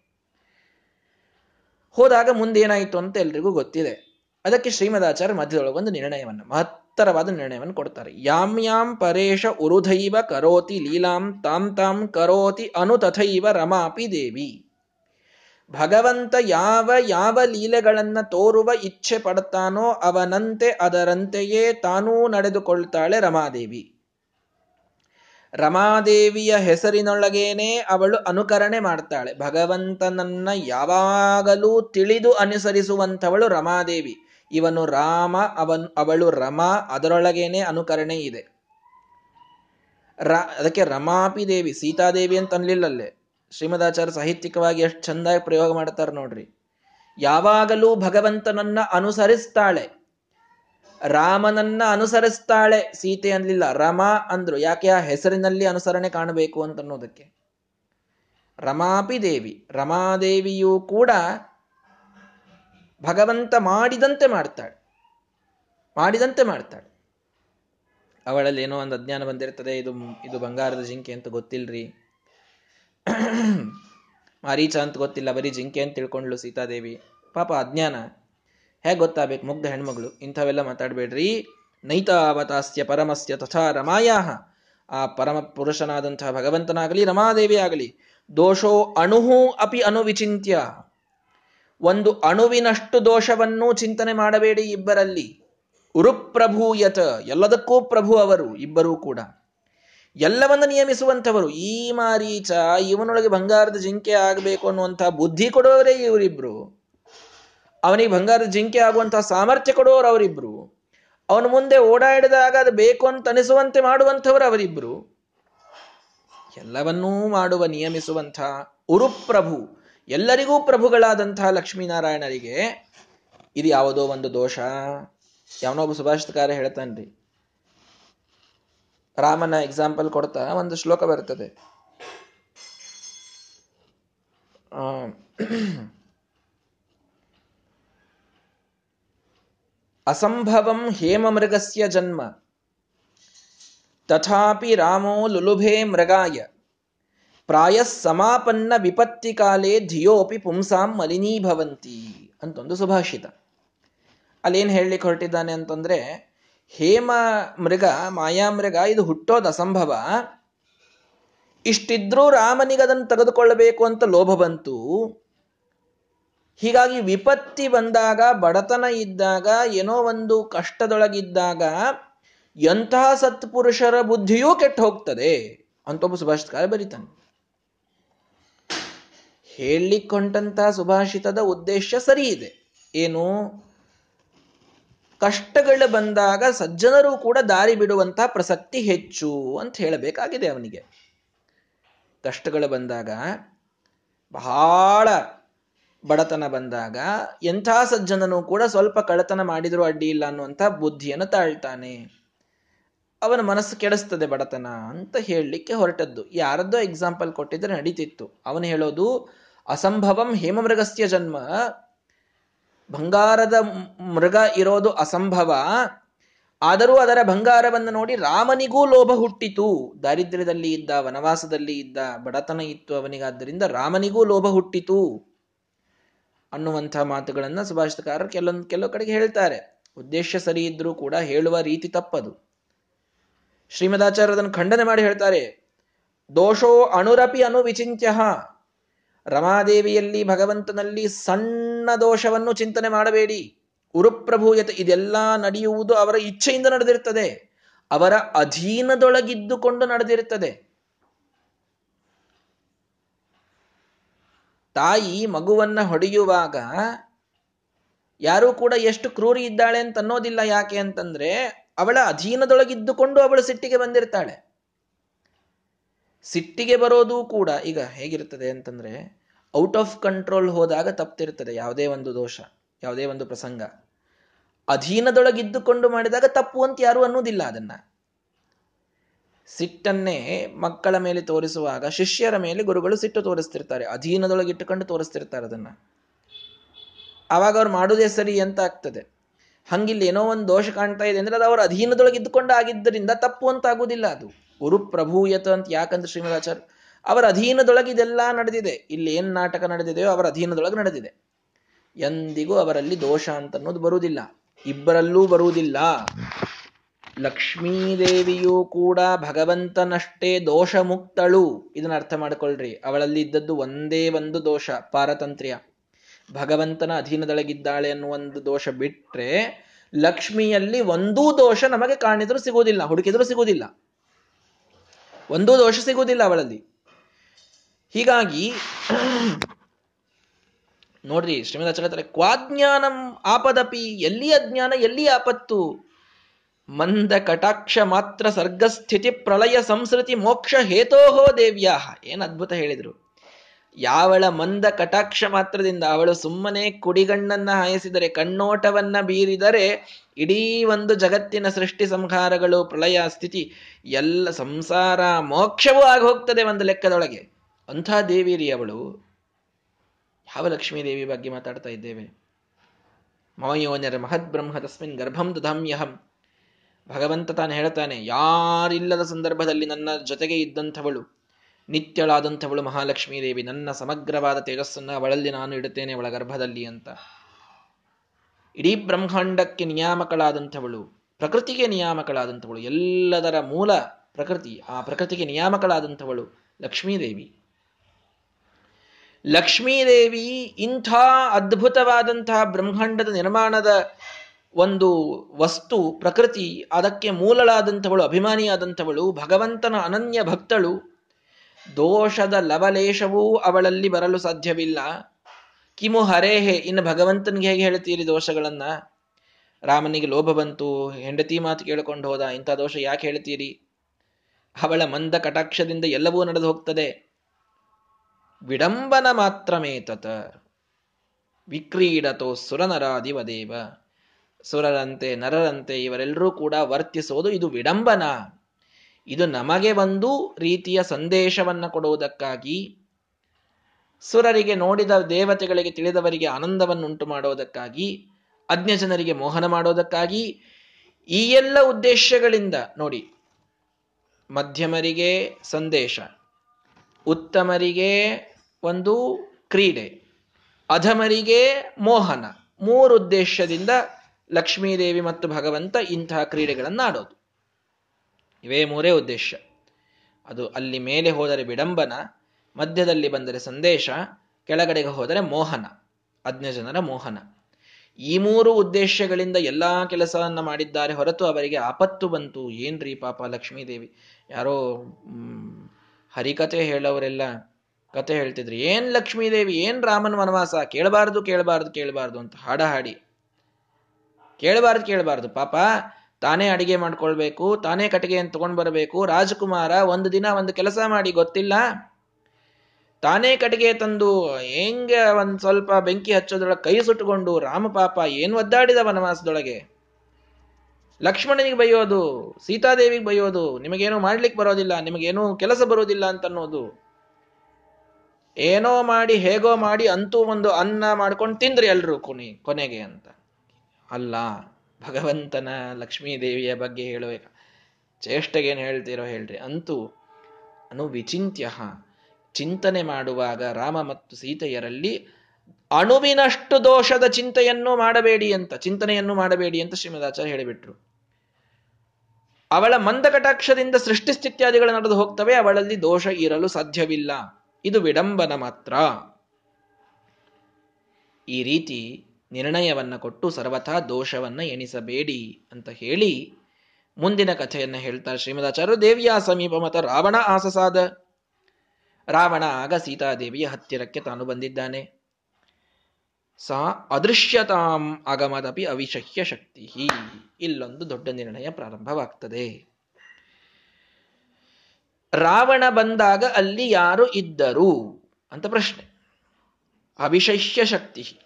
ಹೋದಾಗ ಮುಂದೆ ಏನಾಯಿತು ಅಂತ ಎಲ್ರಿಗೂ ಗೊತ್ತಿದೆ. ಅದಕ್ಕೆ ಶ್ರೀಮದಾಚಾರ್ಯ ಮಧ್ಯದೊಳಗೆ ಒಂದು ನಿರ್ಣಯವನ್ನು, ಮಹತ್ತರವಾದ ನಿರ್ಣಯವನ್ನು ಕೊಡ್ತಾರೆ. ಯಾಮ್ ಯಾಮ್ ಪರೇಶ ಉರುಧೈವ ಕರೋತಿ ಲೀಲಾಂ ತಾಂ ತಾಂ ಕರೋತಿ ಅನು ತಥೈವ ರಮಾಪಿ ದೇವಿ. ಭಗವಂತ ಯಾವ ಯಾವ ಲೀಲೆಗಳನ್ನು ತೋರುವ ಇಚ್ಛೆ ಪಡ್ತಾನೋ ಅವನಂತೆ ಅದರಂತೆಯೇ ತಾನೂ ನಡೆದುಕೊಳ್ತಾಳೆ ರಮಾದೇವಿ. ರಮಾದೇವಿಯ ಹೆಸರಿನೊಳಗೇನೆ ಅವಳು ಅನುಕರಣೆ ಮಾಡ್ತಾಳೆ. ಭಗವಂತನನ್ನ ಯಾವಾಗಲೂ ತಿಳಿದು ಅನುಸರಿಸುವಂಥವಳು ರಮಾದೇವಿ. ಇವನು ರಾಮ, ಅವನ್, ಅವಳು ರಮಾ, ಅದರೊಳಗೇನೆ ಅನುಕರಣೆ ಇದೆ. ರ, ಅದಕ್ಕೆ ರಮಾಪಿ ದೇವಿ, ಸೀತಾದೇವಿ ಅಂತ ಅನ್ಲಿಲ್ಲಲ್ಲೇ? ಶ್ರೀಮದಾಚಾರ್ಯ ಸಾಹಿತ್ಯಿಕವಾಗಿ ಎಷ್ಟು ಚಂದಾಗಿ ಪ್ರಯೋಗ ಮಾಡ್ತಾರೆ ನೋಡ್ರಿ. ಯಾವಾಗಲೂ ಭಗವಂತನನ್ನ ಅನುಸರಿಸ್ತಾಳೆ. ರಾಮನನ್ನ ಅನುಸರಿಸ್ತಾಳೆ. ಸೀತೆ ಅನ್ಲಿಲ್ಲ. ರಮ ಅಂದ್ರು. ಯಾಕೆ ಆ ಹೆಸರಿನಲ್ಲಿ ಅನುಸರಣೆ ಕಾಣಬೇಕು ಅಂತ ಅನ್ನೋದಕ್ಕೆ ರಮಾಪಿ ದೇವಿ. ರಮಾದೇವಿಯೂ ಕೂಡ ಭಗವಂತ ಮಾಡಿದಂತೆ ಮಾಡ್ತಾಳೆ. ಮಾಡಿದಂತೆ ಮಾಡ್ತಾಳೆ. ಅವಳಲ್ಲಿ ಏನೋ ಒಂದು ಅಜ್ಞಾನ ಬಂದಿರ್ತದೆ. ಇದು ಇದು ಬಂಗಾರದ ಜಿಂಕೆ ಅಂತ ಗೊತ್ತಿಲ್ರಿ. ಮಾರೀಚ ಅಂತ ಗೊತ್ತಿಲ್ಲ. ಬರೀ ಜಿಂಕೆ ಅಂತ ತಿಳ್ಕೊಂಡ್ಲು ಸೀತಾದೇವಿ. ಪಾಪ ಅಜ್ಞಾನ. ಹೇಗೆ ಗೊತ್ತಾಗಬೇಕು? ಮುಗ್ಧ ಹೆಣ್ಮಗಳು, ಇಂಥವೆಲ್ಲ ಮಾತಾಡಬೇಡ್ರಿ. ನೈತಾವತಾಸ್ಯ ಪರಮಸ್ಯ ತಥಾ ರಮಾಯಾ ಆ ಪರಮ ಪುರುಷನಾದಂತಹ ಭಗವಂತನಾಗಲಿ ರಮಾದೇವಿ ಆಗಲಿ ದೋಷೋ ಅಣುಹು ಅಪಿ ಅನುವಿಚಿಂತ್ಯ ಒಂದು ಅಣುವಿನಷ್ಟು ದೋಷವನ್ನೂ ಚಿಂತನೆ ಮಾಡಬೇಡಿ ಇಬ್ಬರಲ್ಲಿ. ಉರುಪ್ರಭೂಯತ, ಎಲ್ಲದಕ್ಕೂ ಪ್ರಭು ಅವರು, ಇಬ್ಬರೂ ಕೂಡ. ಎಲ್ಲವನ್ನು ನಿಯಮಿಸುವಂಥವರು, ಈ ಮಾರೀಚ ಇವನೊಳಗೆ ಬಂಗಾರದ ಜಿಂಕೆ ಆಗಬೇಕು ಅನ್ನುವಂಥ ಬುದ್ಧಿ ಕೊಡುವವರೇ ಇವರಿಬ್ರು. ಅವನಿಗೆ ಬಂಗಾರದ ಜಿಂಕೆ ಆಗುವಂತಹ ಸಾಮರ್ಥ್ಯ ಕೊಡುವವರು ಅವರಿಬ್ರು. ಅವನ ಮುಂದೆ ಓಡಾಡಿದಾಗ ಅದು ಬೇಕು ಅಂತ ಅನಿಸುವಂತೆ ಮಾಡುವಂಥವರು ಅವರಿಬ್ರು. ಎಲ್ಲವನ್ನೂ ಮಾಡುವ ನಿಯಮಿಸುವಂಥ ಉರುಪ್ರಭು, ಎಲ್ಲರಿಗೂ ಪ್ರಭುಗಳಾದಂತಹ ಲಕ್ಷ್ಮೀನಾರಾಯಣರಿಗೆ ಇದು ಯಾವುದೋ ಒಂದು ದೋಷ. ಯಾವನೊಬ್ಬ ಸುಭಾಷಿತಕಾರ ಹೇಳ್ತಾನ್ರಿ ರಾಮನ ಎಕ್ಸಾಂಪಲ್ ಕೊಡ್ತಾ ಒಂದು ಶ್ಲೋಕ ಬರ್ತದೆ. ಅಸಂಭವಂ ಹೇಮಮೃಗಸ್ಯ ಜನ್ಮ ತಥಾಪಿ ರಾಮೋ ಲುಲುಭೆ ಮೃಗಾಯ ಪ್ರಾಯ ಸಮಾಪನ್ನ ವಿಪತ್ತಿ ಕಾಲೇ ಧಿಯೋಪಿ ಪುಂಸಾಂ ಮಲಿನೀಭವಂತಿ ಅಂತೊಂದು ಸುಭಾಷಿತ। ಅಲ್ಲೇನು ಹೇಳಲಿಕ್ಕೆ ಹೊರಟಿದ್ದಾನೆ ಅಂತಂದ್ರೆ, ಹೇಮ ಮೃಗ ಮಾಯಾಮೃಗ ಇದು ಹುಟ್ಟೋದು ಅಸಂಭವ। ಇಷ್ಟಿದ್ರೂ ರಾಮನಿಗೆ ಅದನ್ನು ತೆಗೆದುಕೊಳ್ಳಬೇಕು ಅಂತ ಲೋಭ ಬಂತು ಹೀಗಾಗಿ ವಿಪತ್ತಿ ಬಂದಾಗ, ಬಡತನ ಇದ್ದಾಗ, ಏನೋ ಒಂದು ಕಷ್ಟದೊಳಗಿದ್ದಾಗ ಎಂತಹ ಸತ್ಪುರುಷರ ಬುದ್ಧಿಯೂ ಕೆಟ್ಟು ಹೋಗ್ತದೆ ಅಂತ ಒಬ್ಬ ಸುಭಾಷಿತಕಾರ ಬರೀತಾನೆ. ಹೇಳಿಕೊಂಡಂತಹ ಸುಭಾಷಿತದ ಉದ್ದೇಶ ಸರಿ ಇದೆ. ಏನು? ಕಷ್ಟಗಳು ಬಂದಾಗ ಸಜ್ಜನರು ಕೂಡ ದಾರಿ ಬಿಡುವಂತಹ ಪ್ರಸಕ್ತಿ ಹೆಚ್ಚು ಅಂತ ಹೇಳಬೇಕಾಗಿದೆ ಅವನಿಗೆ. ಕಷ್ಟಗಳು ಬಂದಾಗ ಬಹಳ ಬಡತನ ಬಂದಾಗ ಎಂಥ ಸಜ್ಜನನು ಕೂಡ ಸ್ವಲ್ಪ ಕಳತನ ಮಾಡಿದರೂ ಅಡ್ಡಿ ಇಲ್ಲ ಅನ್ನುವಂಥ ಬುದ್ಧಿಯನ್ನು ತಾಳ್ತಾನೆ. ಅವನ ಮನಸ್ಸು ಕೆಡಿಸ್ತದೆ ಬಡತನ ಅಂತ ಹೇಳಲಿಕ್ಕೆ ಹೊರಟದ್ದು. ಯಾರದ್ದೋ ಎಕ್ಸಾಂಪಲ್ ಕೊಟ್ಟಿದ್ರೆ ನಡೀತಿತ್ತು. ಅವನು ಹೇಳೋದು, ಅಸಂಭವಂ ಹೇಮಮೃಗಸ್ಯ ಜನ್ಮ. ಬಂಗಾರದ ಮೃಗ ಇರೋದು ಅಸಂಭವ. ಆದರೂ ಅದರ ಬಂಗಾರವನ್ನು ನೋಡಿ ರಾಮನಿಗೂ ಲೋಭ ಹುಟ್ಟಿತು. ದಾರಿದ್ರ್ಯದಲ್ಲಿ ಇದ್ದ, ವನವಾಸದಲ್ಲಿ ಇದ್ದ ಬಡತನ ಇತ್ತು ಅವನಿಗಾದ್ದರಿಂದ ರಾಮನಿಗೂ ಲೋಭ ಹುಟ್ಟಿತು. ಅನ್ನುವಂಥ ಮಾತುಗಳನ್ನು ಸುಭಾಷಿತಕಾರರು ಕೆಲವೊಂದು ಕೆಲವು ಕಡೆಗೆ ಹೇಳ್ತಾರೆ. ಉದ್ದೇಶ ಸರಿ ಇದ್ರೂ ಕೂಡ ಹೇಳುವ ರೀತಿ ತಪ್ಪದು. ಶ್ರೀಮದಾಚಾರ್ಯ ಅದನ್ನು ಖಂಡನೆ ಮಾಡಿ ಹೇಳ್ತಾರೆ, ದೋಷೋ ಅಣುರಪಿ ಅನುವಿಚಿಂತ್ಯ ರಮಾದೇವಿಯಲ್ಲಿ ಭಗವಂತನಲ್ಲಿ ಸಣ್ಣ ದೋಷವನ್ನು ಚಿಂತನೆ ಮಾಡಬೇಡಿ. ಉರುಪ್ರಭೂಯತೆ ಇದೆಲ್ಲ ನಡೆಯುವುದು ಅವರ ಇಚ್ಛೆಯಿಂದ ನಡೆದಿರ್ತದೆ. ಅವರ ಅಧೀನದೊಳಗಿದ್ದುಕೊಂಡು ನಡೆದಿರುತ್ತದೆ ತಾಯಿ ಮಗುವನ್ನ ಹೊಡೆಯುವಾಗ ಯಾರೂ ಕೂಡ ಎಷ್ಟು ಕ್ರೂರಿ ಇದ್ದಾಳೆ ಅಂತ ಅನ್ನೋದಿಲ್ಲ ಯಾಕೆ ಅಂತಂದ್ರೆ ಅವಳ ಅಧೀನದೊಳಗಿದ್ದುಕೊಂಡು ಅವಳು ಸಿಟ್ಟಿಗೆ ಬಂದಿರ್ತಾಳೆ. ಸಿಟ್ಟಿಗೆ ಬರೋದು ಕೂಡ ಈಗ ಹೇಗಿರ್ತದೆ ಅಂತಂದ್ರೆ ಔಟ್ ಆಫ್ ಕಂಟ್ರೋಲ್ ಹೋದಾಗ ತಪ್ತಿರ್ತದೆ ಯಾವುದೇ ಒಂದು ದೋಷ, ಯಾವುದೇ ಒಂದು ಪ್ರಸಂಗ. ಅಧೀನದೊಳಗಿದ್ದುಕೊಂಡು ಮಾಡಿದಾಗ ತಪ್ಪು ಅಂತ ಯಾರು ಅನ್ನೋದಿಲ್ಲ ಅದನ್ನ. ಸಿಟ್ಟನ್ನೇ ಮಕ್ಕಳ ಮೇಲೆ ತೋರಿಸುವಾಗ ಶಿಷ್ಯರ ಮೇಲೆ ಗುರುಗಳು ಸಿಟ್ಟು ತೋರಿಸ್ತಿರ್ತಾರೆ, ಅಧೀನದೊಳಗೆ ಇಟ್ಟುಕೊಂಡು ತೋರಿಸ್ತಿರ್ತಾರೆ ಅದನ್ನ. ಆವಾಗ ಅವ್ರು ಮಾಡುವುದೇ ಸರಿ ಅಂತ ಆಗ್ತದೆ. ಹಂಗಿಲ್ಲಿ ಏನೋ ಒಂದು ದೋಷ ಕಾಣ್ತಾ ಇದೆ ಅಂದ್ರೆ ಅದು ಅವ್ರ ಅಧೀನದೊಳಗೆ ಇದ್ದುಕೊಂಡು ಆಗಿದ್ದರಿಂದ ತಪ್ಪು ಅಂತ ಆಗುದಿಲ್ಲ ಅದು. ಗುರು ಪ್ರಭೂಯತ ಅಂತ ಯಾಕಂದ್ರೆ ಶ್ರೀಮದಾಚಾರ್ಯ ಅವರ ಅಧೀನದೊಳಗೆ ಇದೆಲ್ಲ ನಡೆದಿದೆ. ಇಲ್ಲಿ ಏನ್ ನಾಟಕ ನಡೆದಿದೆಯೋ ಅವರ ಅಧೀನದೊಳಗೆ ನಡೆದಿದೆ. ಎಂದಿಗೂ ಅವರಲ್ಲಿ ದೋಷ ಅಂತ ಅನ್ನೋದು ಬರುವುದಿಲ್ಲ. ಇಬ್ಬರಲ್ಲೂ ಬರುವುದಿಲ್ಲ. ಲಕ್ಷ್ಮೀದೇವಿಯೂ ಕೂಡ ಭಗವಂತನಷ್ಟೇ ದೋಷ ಮುಕ್ತಳು ಇದನ್ನ ಅರ್ಥ ಮಾಡ್ಕೊಳ್ರಿ. ಅವಳಲ್ಲಿ ಇದ್ದದ್ದು ಒಂದೇ ಒಂದು ದೋಷ, ಪಾರತಂತ್ರ್ಯ. ಭಗವಂತನ ಅಧೀನದೊಳಗಿದ್ದಾಳೆ ಅನ್ನುವ ಒಂದು ದೋಷ ಬಿಟ್ರೆ ಲಕ್ಷ್ಮಿಯಲ್ಲಿ ಒಂದೂ ದೋಷ ನಮಗೆ ಕಾಣಿದ್ರು ಸಿಗುವುದಿಲ್ಲ ಹುಡುಕಿದ್ರು ಸಿಗುವುದಿಲ್ಲ ಒಂದೂ ದೋಷ ಸಿಗುವುದಿಲ್ಲ ಅವಳಲ್ಲಿ. ಹೀಗಾಗಿ ನೋಡ್ರಿ ಶ್ರೀಮದಾಚಾರ್ಯ ಕ್ವಾಜ್ಞಾನಂ ಆಪದಪಿ ಎಲ್ಲಿ ಅಜ್ಞಾನ ಎಲ್ಲಿ ಆಪತ್ತು? ಮಂದ ಕಟಾಕ್ಷ ಮಾತ್ರ ಸರ್ಗಸ್ಥಿತಿ ಪ್ರಳಯ ಸಂಸ್ಕೃತಿ ಮೋಕ್ಷ ಹೇತೋಹೋ ದೇವ್ಯಾ ಏನು ಅದ್ಭುತ ಹೇಳಿದರು. ಯಾವಳ ಮಂದ ಕಟಾಕ್ಷ ಮಾತ್ರದಿಂದ ಅವಳು ಸುಮ್ಮನೆ ಕುಡಿಗಣ್ಣನ್ನ ಹಾಯಿಸಿದರೆ, ಕಣ್ಣೋಟವನ್ನ ಬೀರಿದರೆ, ಇಡೀ ಒಂದು ಜಗತ್ತಿನ ಸೃಷ್ಟಿ ಸಂಹಾರಗಳು, ಪ್ರಳಯ, ಸ್ಥಿತಿ, ಎಲ್ಲ ಸಂಸಾರ ಮೋಕ್ಷವೂ ಆಗಿ ಹೋಗ್ತದೆ ಒಂದು ಲೆಕ್ಕದೊಳಗೆ. ಅಂಥ ದೇವಿರಿ ಅವಳು. ಯಾವ ಲಕ್ಷ್ಮೀ ದೇವಿ ಬಗ್ಗೆ ಮಾತಾಡ್ತಾ ಇದ್ದೇವೆ? ಮಹದ್ ಬ್ರಹ್ಮ ತಸ್ಮಿನ್ ಗರ್ಭಂ ದಧಾಮ್ಯಹಂ. ಭಗವಂತ ತಾನು ಹೇಳ್ತಾನೆ, ಯಾರಿಲ್ಲದ ಸಂದರ್ಭದಲ್ಲಿ ನನ್ನ ಜೊತೆಗೆ ಇದ್ದಂಥವಳು, ನಿತ್ಯಳಾದಂಥವಳು ಮಹಾಲಕ್ಷ್ಮೀ ದೇವಿ ನನ್ನ ಸಮಗ್ರವಾದ ತೇಜಸ್ಸನ್ನು ಅವಳಲ್ಲಿ ನಾನು ಇಡುತ್ತೇನೆ ಅವಳ ಗರ್ಭದಲ್ಲಿ ಅಂತ. ಇಡೀ ಬ್ರಹ್ಮಾಂಡಕ್ಕೆ ನಿಯಾಮಕಳಾದಂಥವಳು, ಪ್ರಕೃತಿಗೆ ನಿಯಾಮಕಳಾದಂಥವಳು, ಎಲ್ಲದರ ಮೂಲ ಪ್ರಕೃತಿ, ಆ ಪ್ರಕೃತಿಗೆ ನಿಯಾಮಕಳಾದಂಥವಳು ಲಕ್ಷ್ಮೀದೇವಿ. ಲಕ್ಷ್ಮೀದೇವಿ ಇಂಥ ಅದ್ಭುತವಾದಂತಹ ಬ್ರಹ್ಮಾಂಡದ ನಿರ್ಮಾಣದ ಒಂದು ವಸ್ತು, ಪ್ರಕೃತಿ, ಅದಕ್ಕೆ ಮೂಲಳಾದಂಥವಳು, ಅಭಿಮಾನಿಯಾದಂಥವಳು, ಭಗವಂತನ ಅನನ್ಯ ಭಕ್ತಳು, ದೋಷದ ಲವಲೇಶವೂ ಅವಳಲ್ಲಿ ಬರಲು ಸಾಧ್ಯವಿಲ್ಲ. ಕಿಮು ಹರೇಹೆ ಇನ್ನು ಭಗವಂತನಿಗೆ ಹೇಗೆ ಹೇಳ್ತೀರಿ ದೋಷಗಳನ್ನ? ರಾಮನಿಗೆ ಲೋಭ ಬಂತು, ಹೆಂಡತಿ ಮಾತು ಕೇಳಿಕೊಂಡು ಹೋದ, ಇಂಥ ದೋಷ ಯಾಕೆ ಹೇಳ್ತೀರಿ? ಅವಳ ಮಂದ ಕಟಾಕ್ಷದಿಂದ ಎಲ್ಲವೂ ನಡೆದು ಹೋಗ್ತದೆ. ವಿಡಂಬನ ಮಾತ್ರಮೇತತ ವಿಕ್ರೀಡತೋ ಸುರನರಾದಿವದೇವ ಸುರರಂತೆ ನರರಂತೆ ಇವರೆಲ್ಲರೂ ಕೂಡ ವರ್ತಿಸೋದು ಇದು ವಿಡಂಬನ. ಇದು ನಮಗೆ ಒಂದು ರೀತಿಯ ಸಂದೇಶವನ್ನು ಕೊಡುವುದಕ್ಕಾಗಿ. ಸುರರಿಗೆ ನೋಡಿದ ದೇವತೆಗಳಿಗೆ ತಿಳಿದವರಿಗೆ ಆನಂದವನ್ನುಂಟು ಮಾಡುವುದಕ್ಕಾಗಿ ಅಜ್ಞ ಜನರಿಗೆ ಮೋಹನ ಮಾಡೋದಕ್ಕಾಗಿ, ಈ ಎಲ್ಲ ಉದ್ದೇಶಗಳಿಂದ ನೋಡಿ, ಮಧ್ಯಮರಿಗೆ ಸಂದೇಶ, ಉತ್ತಮರಿಗೆ ಒಂದು ಕ್ರೀಡೆ, ಅಧಮರಿಗೆ ಮೋಹನ, ಮೂರು ಉದ್ದೇಶದಿಂದ ಲಕ್ಷ್ಮೀದೇವಿ ಮತ್ತು ಭಗವಂತ ಇಂತಹ ಕ್ರೀಡೆಗಳನ್ನು ಆಡೋದು. ಇವೇ ಮೂರೇ ಉದ್ದೇಶ. ಅದು ಅಲ್ಲಿ ಮೇಲೆ ಹೋದರೆ ವಿಡಂಬನ, ಮಧ್ಯದಲ್ಲಿ ಬಂದರೆ ಸಂದೇಶ, ಕೆಳಗಡೆಗೆ ಹೋದರೆ ಮೋಹನ ಅಜ್ಞ ಜನರ ಮೋಹನ. ಈ ಮೂರು ಉದ್ದೇಶಗಳಿಂದ ಎಲ್ಲಾ ಕೆಲಸವನ್ನು ಮಾಡಿದ್ದಾರೆ ಹೊರತು ಅವರಿಗೆ ಆಪತ್ತು ಬಂತು. ಏನ್ರಿ ಪಾಪ ಲಕ್ಷ್ಮೀದೇವಿ ಯಾರೋ ಹರಿಕತೆ ಹೇಳೋರೆಲ್ಲ ಕತೆ ಹೇಳ್ತಿದ್ರು. ಏನ್ ಲಕ್ಷ್ಮೀದೇವಿ ಏನ್ ರಾಮನ ವನವಾಸ? ಕೇಳಬಾರ್ದು ಕೇಳಬಾರ್ದು ಕೇಳಬಾರ್ದು ಅಂತ ಹಾಡ ಹಾಡಿ ಕೇಳಬಾರ್ದು ಕೇಳಬಾರ್ದು. ಪಾಪ, ತಾನೇ ಅಡಿಗೆ ಮಾಡ್ಕೊಳ್ಬೇಕು, ತಾನೇ ಕಟ್ಟಿಗೆಯನ್ನು ತಗೊಂಡ್ ಬರಬೇಕು. ರಾಜಕುಮಾರ ಒಂದು ದಿನ ಒಂದು ಕೆಲಸ ಮಾಡಿ, ಗೊತ್ತಿಲ್ಲ. ತಾನೇ ಕಟ್ಟಿಗೆ ತಂದು ಹೆಂಗೆ ಒಂದ್ ಸ್ವಲ್ಪ ಬೆಂಕಿ ಹಚ್ಚೋದ್ರೊಳಗೆ ಕೈ ಸುಟ್ಟುಕೊಂಡು ರಾಮ ಪಾಪ ಏನ್ ಒದ್ದಾಡಿದ ವನವಾಸದೊಳಗೆ? ಲಕ್ಷ್ಮಣನಿಗೆ ಬೈಯೋದು, ಸೀತಾದೇವಿಗೆ ಬೈಯೋದು, ನಿಮಗೇನೋ ಮಾಡ್ಲಿಕ್ಕೆ ಬರೋದಿಲ್ಲ, ನಿಮಗೇನೋ ಕೆಲಸ ಬರೋದಿಲ್ಲ ಅಂತ ಅನ್ನೋದು ಏನೋ ಮಾಡಿ, ಹೇಗೋ ಮಾಡಿ ಅಂತೂ ಒಂದು ಅನ್ನ ಮಾಡ್ಕೊಂಡು ತಿಂದ್ರಿ ಎಲ್ರು ಕೊನೆ, ಕೊನೆಗೆ ಅಂತ. ಅಲ್ಲ, ಭಗವಂತನ ಲಕ್ಷ್ಮೀದೇವಿಯ ಬಗ್ಗೆ ಹೇಳುವ. ಚೇಷ್ಟೆಗೇನು ಹೇಳ್ತೀರೋ ಹೇಳ್ರಿ. ಅಂತೂ ಅನು ವಿಚಿಂತ್ಯ ಚಿಂತನೆ ಮಾಡುವಾಗ ರಾಮ ಮತ್ತು ಸೀತೆಯರಲ್ಲಿ ಅಣುವಿನಷ್ಟು ದೋಷದ ಚಿಂತೆಯನ್ನು ಮಾಡಬೇಡಿ ಅಂತ, ಚಿಂತನೆಯನ್ನು ಮಾಡಬೇಡಿ ಅಂತ ಶ್ರೀಮದಾಚಾರ್ಯ ಹೇಳಿಬಿಟ್ರು. ಅವಳ ಮಂದ ಕಟಾಕ್ಷದಿಂದ ಸೃಷ್ಟಿಸ್ಥಿತ್ಯಾದಿಗಳು ನಡೆದು ಹೋಗ್ತವೆ, ಅವಳಲ್ಲಿ ದೋಷ ಇರಲು ಸಾಧ್ಯವಿಲ್ಲ. ಇದು ವಿಡಂಬನ ಮಾತ್ರ. ಈ ರೀತಿ ನಿರ್ಣಯವನ್ನ ಕೊಟ್ಟು ಸರ್ವಥಾ ದೋಷವನ್ನ ಎಣಿಸಬೇಡಿ ಅಂತ ಹೇಳಿ ಮುಂದಿನ ಕಥೆಯನ್ನು ಹೇಳ್ತಾರೆ ಶ್ರೀಮದಾಚಾರ್ಯರು ದೇವಿಯ ಸಮೀಪ ಮತ ರಾವಣ ಆಸಸಾದ. ರಾವಣ ಆಗ ಸೀತಾದೇವಿಯ ಹತ್ತಿರಕ್ಕೆ ತಾನು ಬಂದಿದ್ದಾನೆ. ಸಾ ಅದೃಶ್ಯತಾಂ ಆಗಮದಪಿ ಅವಿಶಹ್ಯ ಶಕ್ತಿ ಇಲ್ಲೊಂದು ದೊಡ್ಡ ನಿರ್ಣಯ ಪ್ರಾರಂಭವಾಗ್ತದೆ. ರಾವಣ ಬಂದಾಗ ಅಲ್ಲಿ ಯಾರು ಇದ್ದರು ಅಂತ ಪ್ರಶ್ನೆ. ಅವಿಶಹ್ಯ ಶಕ್ತಿ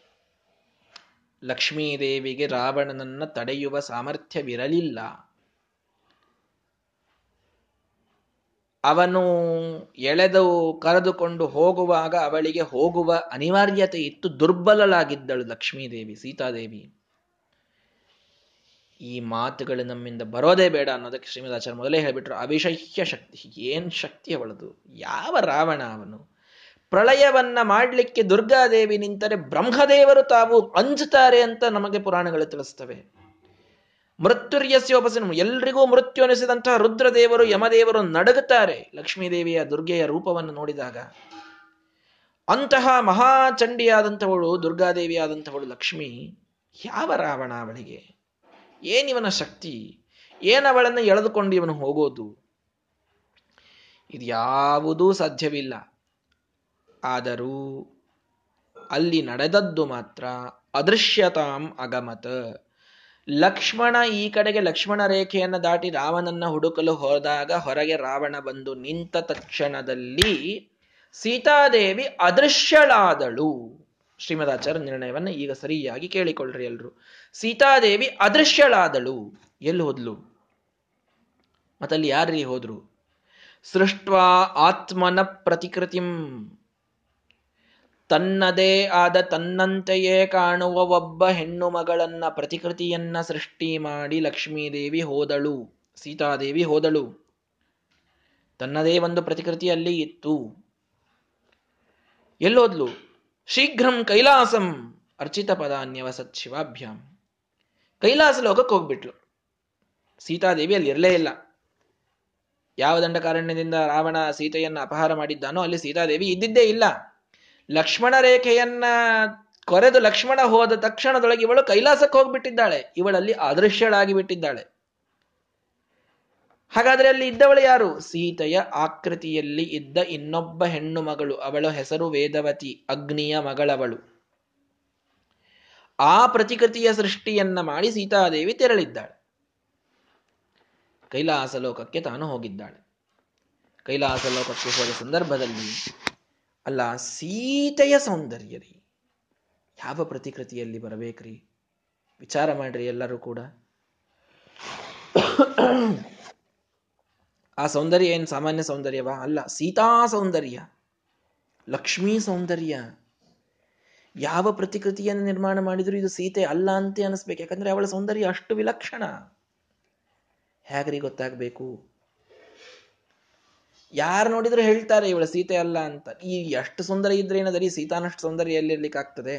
ಲಕ್ಷ್ಮೀದೇವಿಗೆ ರಾವಣನನ್ನ ತಡೆಯುವ ಸಾಮರ್ಥ್ಯವಿರಲಿಲ್ಲ. ಅವನು ಎಳೆದು ಕರೆದುಕೊಂಡು ಹೋಗುವಾಗ ಅವಳಿಗೆ ಹೋಗುವ ಅನಿವಾರ್ಯತೆ ಇತ್ತು. ದುರ್ಬಲಳಾಗಿದ್ದಳು ಲಕ್ಷ್ಮೀದೇವಿ, ಸೀತಾದೇವಿ. ಈ ಮಾತುಗಳು ನಮ್ಮಿಂದ ಬರೋದೇ ಬೇಡ ಅನ್ನೋದಕ್ಕೆ ಶ್ರೀಮದಾಚಾರ್ಯ ಮೊದಲೇ ಹೇಳಿಬಿಟ್ರು ಅವಿಶಹ್ಯ ಶಕ್ತಿ, ಏನ್ ಶಕ್ತಿ ಅವಳದು? ಯಾವ ರಾವಣ ಅವನು? ಪ್ರಳಯವನ್ನ ಮಾಡಲಿಕ್ಕೆ ದುರ್ಗಾದೇವಿ ನಿಂತರೆ ಬ್ರಹ್ಮದೇವರು ತಾವು ಅಂಜುತ್ತಾರೆ ಅಂತ ನಮಗೆ ಪುರಾಣಗಳು ತಿಳಿಸ್ತವೆ. ಮೃತ್ಯುರ್ಯಸ್ಯೋಪಸಿನ, ಎಲ್ರಿಗೂ ಮೃತ್ಯು ಅನಿಸಿದಂತಹ ರುದ್ರದೇವರು, ಯಮದೇವರು ನಡಗುತ್ತಾರೆ ಲಕ್ಷ್ಮೀದೇವಿಯ ದುರ್ಗೆಯ ರೂಪವನ್ನು ನೋಡಿದಾಗ. ಅಂತಹ ಮಹಾಚಂಡಿಯಾದಂಥವಳು, ದುರ್ಗಾದೇವಿಯಾದಂಥವಳು ಲಕ್ಷ್ಮಿ, ಯಾವ ರಾವಣ ಅವಳಿಗೆ? ಏನಿವನ ಶಕ್ತಿ? ಏನವಳನ್ನು ಎಳೆದುಕೊಂಡು ಇವನು ಹೋಗೋದು? ಇದು ಯಾವುದೂ ಸಾಧ್ಯವಿಲ್ಲ. ಆದರೂ ಅಲ್ಲಿ ನಡೆದದ್ದು ಮಾತ್ರ ಅದೃಶ್ಯತಾಂ ಅಗಮತ. ಲಕ್ಷ್ಮಣ ಈ ಕಡೆಗೆ ಲಕ್ಷ್ಮಣ ರೇಖೆಯನ್ನು ದಾಟಿ ರಾವಣನ್ನ ಹುಡುಕಲು ಹೋದಾಗ ಹೊರಗೆ ರಾವಣ ಬಂದು ನಿಂತ ತಕ್ಷಣದಲ್ಲಿ ಸೀತಾದೇವಿ ಅದೃಶ್ಯಳಾದಳು. ಶ್ರೀಮದಾಚಾರ್ಯ ನಿರ್ಣಯವನ್ನು ಈಗ ಸರಿಯಾಗಿ ಕೇಳಿಕೊಳ್ಳ್ರಿ ಎಲ್ರು. ಸೀತಾದೇವಿ ಅದೃಶ್ಯಳಾದಳು. ಎಲ್ಲಿ ಹೋದ್ಲು? ಮತ್ತಲ್ಲಿ ಯಾರ್ರೀ ಹೋದ್ರು? ಸೃಷ್ಟ್ವಾ ಆತ್ಮನ ಪ್ರತಿಕೃತಿಂ. ತನ್ನದೇ ಆದ ತನ್ನಂತೆಯೇ ಕಾಣುವ ಒಬ್ಬ ಹೆಣ್ಣು ಮಗಳನ್ನ ಪ್ರತಿಕೃತಿಯನ್ನ ಸೃಷ್ಟಿ ಮಾಡಿ ಲಕ್ಷ್ಮೀದೇವಿ ಹೋದಳು, ಸೀತಾದೇವಿ ಹೋದಳು. ತನ್ನದೇ ಒಂದು ಪ್ರತಿಕೃತಿಯಲ್ಲಿ ಇತ್ತು. ಎಲ್ಲೋದ್ಲು? ಶೀಘ್ರಂ ಕೈಲಾಸಂ ಅರ್ಚಿತ ಪದಾನ್ಯವ ಶಿವಾಭ್ಯಾಂ ಕೈಲಾಸ ಲೋಕಕ್ಕೆ ಹೋಗ್ಬಿಟ್ಲು. ಸೀತಾದೇವಿ ಅಲ್ಲಿ ಇರಲೇ ಇಲ್ಲ. ಯಾವ ದಂಡಕಾರಣ್ಯದಿಂದ ರಾವಣ ಸೀತೆಯನ್ನ ಅಪಹಾರ ಮಾಡಿದ್ದಾನೋ ಅಲ್ಲಿ ಸೀತಾದೇವಿ ಇದ್ದಿದ್ದೇ ಇಲ್ಲ. ಲಕ್ಷ್ಮಣ ರೇಖೆಯನ್ನ ಕೊರೆದು ಲಕ್ಷ್ಮಣ ಹೋದ ತಕ್ಷಣದೊಳಗೆ ಇವಳು ಕೈಲಾಸಕ್ಕೆ ಹೋಗ್ಬಿಟ್ಟಿದ್ದಾಳೆ. ಇವಳಲ್ಲಿ ಅದೃಶ್ಯಳಾಗಿ ಬಿಟ್ಟಿದ್ದಾಳೆ. ಹಾಗಾದ್ರೆ ಅಲ್ಲಿ ಇದ್ದವಳು ಯಾರು? ಸೀತೆಯ ಆಕೃತಿಯಲ್ಲಿ ಇದ್ದ ಇನ್ನೊಬ್ಬ ಹೆಣ್ಣು ಮಗಳು. ಅವಳ ಹೆಸರು ವೇದವತಿ, ಅಗ್ನಿಯ ಮಗಳವಳು. ಆ ಪ್ರತಿಕೃತಿಯ ಸೃಷ್ಟಿಯನ್ನ ಮಾಡಿ ಸೀತಾದೇವಿ ತೆರಳಿದ್ದಾಳೆ. ಕೈಲಾಸ ಲೋಕಕ್ಕೆ ತಾನು ಹೋಗಿದ್ದಾಳೆ. ಕೈಲಾಸ ಲೋಕಕ್ಕೆ ಹೋದ ಸಂದರ್ಭದಲ್ಲಿ ಅಲ್ಲ ಸೀತೆಯ ಸೌಂದರ್ಯ ರೀ ಯಾವ ಪ್ರತಿಕೃತಿಯಲ್ಲಿ ಬರಬೇಕ್ರಿ? ವಿಚಾರ ಮಾಡ್ರಿ ಎಲ್ಲರೂ ಕೂಡ. ಆ ಸೌಂದರ್ಯ ಏನು ಸಾಮಾನ್ಯ ಸೌಂದರ್ಯವಾ? ಅಲ್ಲ, ಸೀತಾ ಸೌಂದರ್ಯ, ಲಕ್ಷ್ಮೀ ಸೌಂದರ್ಯ. ಯಾವ ಪ್ರತಿಕೃತಿಯನ್ನು ನಿರ್ಮಾಣ ಮಾಡಿದ್ರು ಇದು ಸೀತೆ ಅಲ್ಲ ಅಂತ ಅನಿಸ್ಬೇಕು. ಯಾಕಂದ್ರೆ ಅವಳ ಸೌಂದರ್ಯ ಅಷ್ಟು ವಿಲಕ್ಷಣ. ಹೇಗ್ರಿ ಗೊತ್ತಾಗಬೇಕು? ಯಾರು ನೋಡಿದ್ರು ಹೇಳ್ತಾರೆ, ಇವಳ ಸೀತೆ ಅಲ್ಲ ಅಂತ. ಈ ಎಷ್ಟು ಸುಂದರ ಇದ್ರೆ ಏನದರಿ ಸೀತಾನಷ್ಟು ಸೌಂದರ್ಯ ಎಲ್ಲಿರ್ಲಿಕ್ಕಾಗ್ತದೆ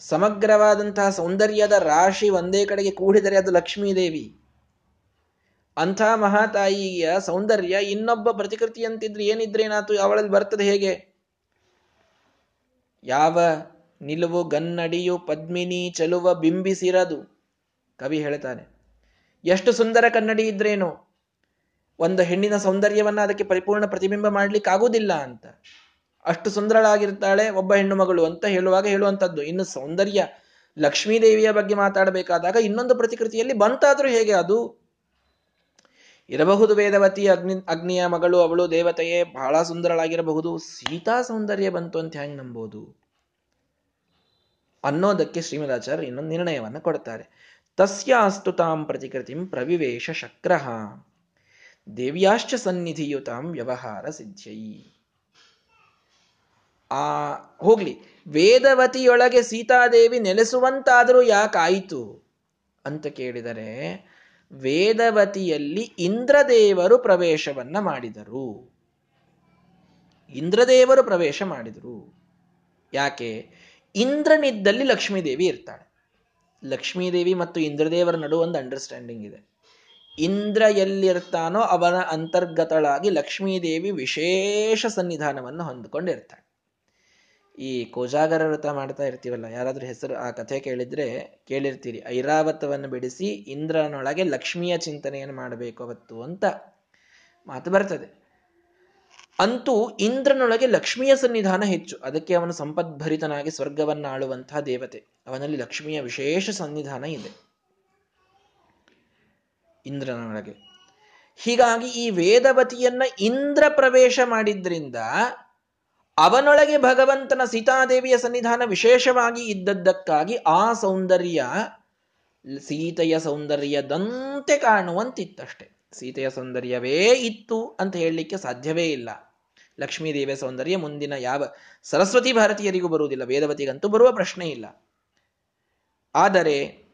ಸಮಗ್ರವಾದಂತಹ ಸೌಂದರ್ಯದ ರಾಶಿ ಒಂದೇ ಕಡೆಗೆ ಕೂಡಿದರೆ ಅದು ಲಕ್ಷ್ಮೀದೇವಿ. ಅಂಥ ಮಹಾತಾಯಿಯ ಸೌಂದರ್ಯ ಇನ್ನೊಬ್ಬ ಪ್ರತಿಕೃತಿಯಂತಿದ್ರೆ ಏನಿದ್ರೇನಾತು ಅವಳಲ್ಲಿ ಬರ್ತದೆ ಹೇಗೆ? ಯಾವ ನಿಲುವು ಗನ್ನಡಿಯು ಪದ್ಮಿನಿ ಚಲುವ ಬಿಂಬಿಸಿರದು. ಕವಿ ಹೇಳ್ತಾನೆ, ಎಷ್ಟು ಸುಂದರ ಕನ್ನಡಿ ಇದ್ರೇನು? ಒಂದು ಹೆಣ್ಣಿನ ಸೌಂದರ್ಯವನ್ನ ಅದಕ್ಕೆ ಪರಿಪೂರ್ಣ ಪ್ರತಿಬಿಂಬ ಮಾಡ್ಲಿಕ್ಕೆ ಆಗೋದಿಲ್ಲ ಅಂತ. ಅಷ್ಟು ಸುಂದರಳಾಗಿರ್ತಾಳೆ ಒಬ್ಬ ಹೆಣ್ಣು ಮಗಳು ಅಂತ ಹೇಳುವಾಗ ಹೇಳುವಂಥದ್ದು. ಇನ್ನು ಸೌಂದರ್ಯ ಲಕ್ಷ್ಮೀದೇವಿಯ ಬಗ್ಗೆ ಮಾತಾಡಬೇಕಾದಾಗ ಇನ್ನೊಂದು ಪ್ರತಿಕೃತಿಯಲ್ಲಿ ಬಂತಾದರೂ ಹೇಗೆ ಅದು? ಇರಬಹುದು ವೇದವತಿ ಅಗ್ನಿ, ಅಗ್ನಿಯ ಮಗಳು, ಅವಳು ದೇವತೆಯೇ, ಬಹಳ ಸುಂದರಳಾಗಿರಬಹುದು. ಸೀತಾ ಸೌಂದರ್ಯ ಬಂತು ಅಂತ ಹೆಂಗ್ ನಂಬೋದು? ಅನ್ನೋದಕ್ಕೆ ಶ್ರೀಮದಾಚಾರ್ಯ ಇನ್ನೊಂದು ನಿರ್ಣಯವನ್ನು ಕೊಡ್ತಾರೆ. ತಸ್ಯಾಸ್ತು ತಾಂ ಪ್ರತಿಕೃತಿಂ ಪ್ರವಿವೇಶ ಶಕ್ರಹ. ದೇವ್ಯಾಶ್ಚ ಸನ್ನಿಧಿಯುತಾಂ ವ್ಯವಹಾರ ಸಿದ್ಧೈ ಆ, ಹೋಗ್ಲಿ. ವೇದವತಿಯೊಳಗೆ ಸೀತಾದೇವಿ ನೆಲೆಸುವಂತಾದರೂ ಯಾಕಾಯಿತು? ಅಂತ ಕೇಳಿದರೆ, ವೇದವತಿಯಲ್ಲಿ ಇಂದ್ರದೇವರು ಪ್ರವೇಶವನ್ನ ಮಾಡಿದರು. ಇಂದ್ರದೇವರು ಪ್ರವೇಶ ಮಾಡಿದರು. ಯಾಕೆ? ಇಂದ್ರನಿದ್ದಲ್ಲಿ ಲಕ್ಷ್ಮೀದೇವಿ ಇರ್ತಾಳೆ. ಲಕ್ಷ್ಮೀದೇವಿ ಮತ್ತು ಇಂದ್ರದೇವರ ನಡುವೆ ಒಂದು ಅಂಡರ್ಸ್ಟ್ಯಾಂಡಿಂಗ್ ಇದೆ. ಇಂದ್ರ ಎಲ್ಲಿರ್ತಾನೋ ಅವನ ಅಂತರ್ಗತಳಾಗಿ ಲಕ್ಷ್ಮೀದೇವಿ ವಿಶೇಷ ಸನ್ನಿಧಾನವನ್ನು ಹೊಂದಿಕೊಂಡಿರ್ತಾಳೆ. ಈ ಕೋಜಾಗರ ವ್ರತ ಮಾಡ್ತಾ ಇರ್ತೀವಲ್ಲ, ಯಾರಾದರೂ ಹೆಸರು ಆ ಕಥೆ ಕೇಳಿದ್ರೆ ಕೇಳಿರ್ತೀರಿ. ಐರಾವತವನ್ನು ಬಿಡಿಸಿ ಇಂದ್ರನೊಳಗೆ ಲಕ್ಷ್ಮಿಯ ಚಿಂತನೆಯನ್ನು ಮಾಡಬೇಕು ಅವತ್ತು ಅಂತ ಮಾತು ಬರ್ತದೆ. ಅಂತೂ ಇಂದ್ರನೊಳಗೆ ಲಕ್ಷ್ಮಿಯ ಸನ್ನಿಧಾನ ಹೆಚ್ಚು. ಅದಕ್ಕೆ ಅವನು ಸಂಪದ್ಭರಿತನಾಗಿ ಸ್ವರ್ಗವನ್ನು ಆಳುವಂತಹ ದೇವತೆ. ಅವನಲ್ಲಿ ಲಕ್ಷ್ಮಿಯ ವಿಶೇಷ ಸನ್ನಿಧಾನ ಇದೆ. ಇಂದ್ರನೊಳಗೆ ಹೀಗಾಗಿ ಈ ವೇದವತಿಯನ್ನ ಇಂದ್ರ ಪ್ರವೇಶ ಮಾಡಿದ್ರಿಂದ ಅವನೊಳಗೆ ಭಗವಂತನ ಸೀತಾದೇವಿಯ ಸನ್ನಿಧಾನ ವಿಶೇಷವಾಗಿ ಇದ್ದದ್ದಕ್ಕಾಗಿ ಆ ಸೌಂದರ್ಯ ಸೀತೆಯ ಸೌಂದರ್ಯದಂತೆ ಕಾಣುವಂತಿತ್ತಷ್ಟೆ. ಸೀತೆಯ ಸೌಂದರ್ಯವೇ ಇತ್ತು ಅಂತ ಹೇಳಲಿಕ್ಕೆ ಸಾಧ್ಯವೇ ಇಲ್ಲ. ಲಕ್ಷ್ಮೀದೇವಿಯ ಸೌಂದರ್ಯ ಮುಂದಿನ ಯಾವ ಸರಸ್ವತಿ ಭಾರತೀಯರಿಗೂ ಬರುವುದಿಲ್ಲ, ವೇದವತಿಗಂತೂ ಬರುವ ಪ್ರಶ್ನೆ ಇಲ್ಲ. ಆದರೆ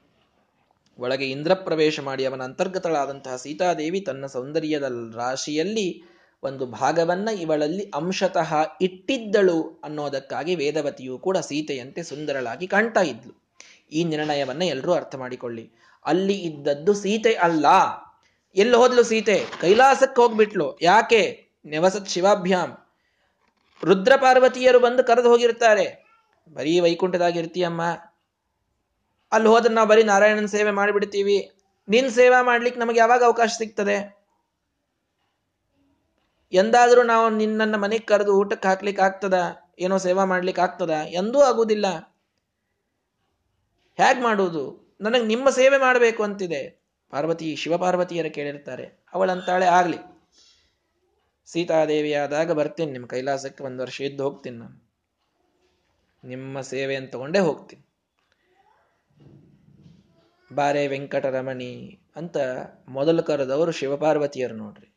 ಒಳಗೆ ಇಂದ್ರ ಪ್ರವೇಶ ಮಾಡಿ ಅವನ ಅಂತರ್ಗತಳಾದಂತಹ ಸೀತಾದೇವಿ ತನ್ನ ಸೌಂದರ್ಯದ ರಾಶಿಯಲ್ಲಿ ಒಂದು ಭಾಗವನ್ನ ಇವಳಲ್ಲಿ ಅಂಶತಃ ಇಟ್ಟಿದ್ದಳು ಅನ್ನೋದಕ್ಕಾಗಿ ವೇದವತಿಯು ಕೂಡ ಸೀತೆಯಂತೆ ಸುಂದರಳಾಗಿ ಕಾಣ್ತಾ ಇದ್ಲು. ಈ ನಿರ್ಣಯವನ್ನ ಎಲ್ಲರೂ ಅರ್ಥ ಮಾಡಿಕೊಳ್ಳಿ. ಅಲ್ಲಿ ಇದ್ದದ್ದು ಸೀತೆ ಅಲ್ಲ. ಎಲ್ಲಿ ಹೋದ್ಲು ಸೀತೆ? ಕೈಲಾಸಕ್ಕೆ ಹೋಗ್ಬಿಟ್ಲು. ಯಾಕೆ? ನೆವಸತ್ ಶಿವಾಭ್ಯಾಮ್ ರುದ್ರ ಪಾರ್ವತಿಯರು ಬಂದು ಕರೆದು ಹೋಗಿರ್ತಾರೆ. ಬರೀ ವೈಕುಂಠದಾಗಿರ್ತೀಯಮ್ಮ. ಅಲ್ಲಿ ಹೋದ್ರೆ ನಾವು ಬರೀ ನಾರಾಯಣನ ಸೇವೆ ಮಾಡಿಬಿಡ್ತೀವಿ. ನಿನ್ ಸೇವೆ ಮಾಡ್ಲಿಕ್ಕೆ ನಮಗೆ ಯಾವಾಗ ಅವಕಾಶ ಸಿಗ್ತದೆ? ಎಂದಾದರೂ ನಾವು ನಿನ್ನನ್ನು ಮನೆಗೆ ಕರೆದು ಊಟಕ್ಕೆ ಹಾಕ್ಲಿಕ್ಕೆ ಆಗ್ತದ? ಏನೋ ಸೇವಾ ಮಾಡ್ಲಿಕ್ಕೆ ಆಗ್ತದ? ಎಂದೂ ಆಗುವುದಿಲ್ಲ. ಹೇಗ್ ಮಾಡುವುದು? ನನಗೆ ನಿಮ್ಮ ಸೇವೆ ಮಾಡಬೇಕು ಅಂತಿದೆ. ಪಾರ್ವತಿ, ಶಿವಪಾರ್ವತಿಯರ ಕೇಳಿರ್ತಾರೆ. ಅವಳಂತಾಳೆ, ಆಗ್ಲಿ. ಸೀತಾದೇವಿಯಾದಾಗ ಬರ್ತೀನಿ, ನಿಮ್ಮ ಕೈಲಾಸಕ್ಕೆ ಒಂದು ವರ್ಷ ಇದ್ದು ಹೋಗ್ತೀನಿ ನಾನು. ನಿಮ್ಮ ಸೇವೆಯನ್ನು ತಗೊಂಡೇ ಹೋಗ್ತೀನಿ. ಬಾರೆ ವೆಂಕಟರಮಣಿ ಅಂತ ಮೊದಲು ಕರೆದವರು ಶಿವಪಾರ್ವತಿಯರು ನೋಡ್ರಿ.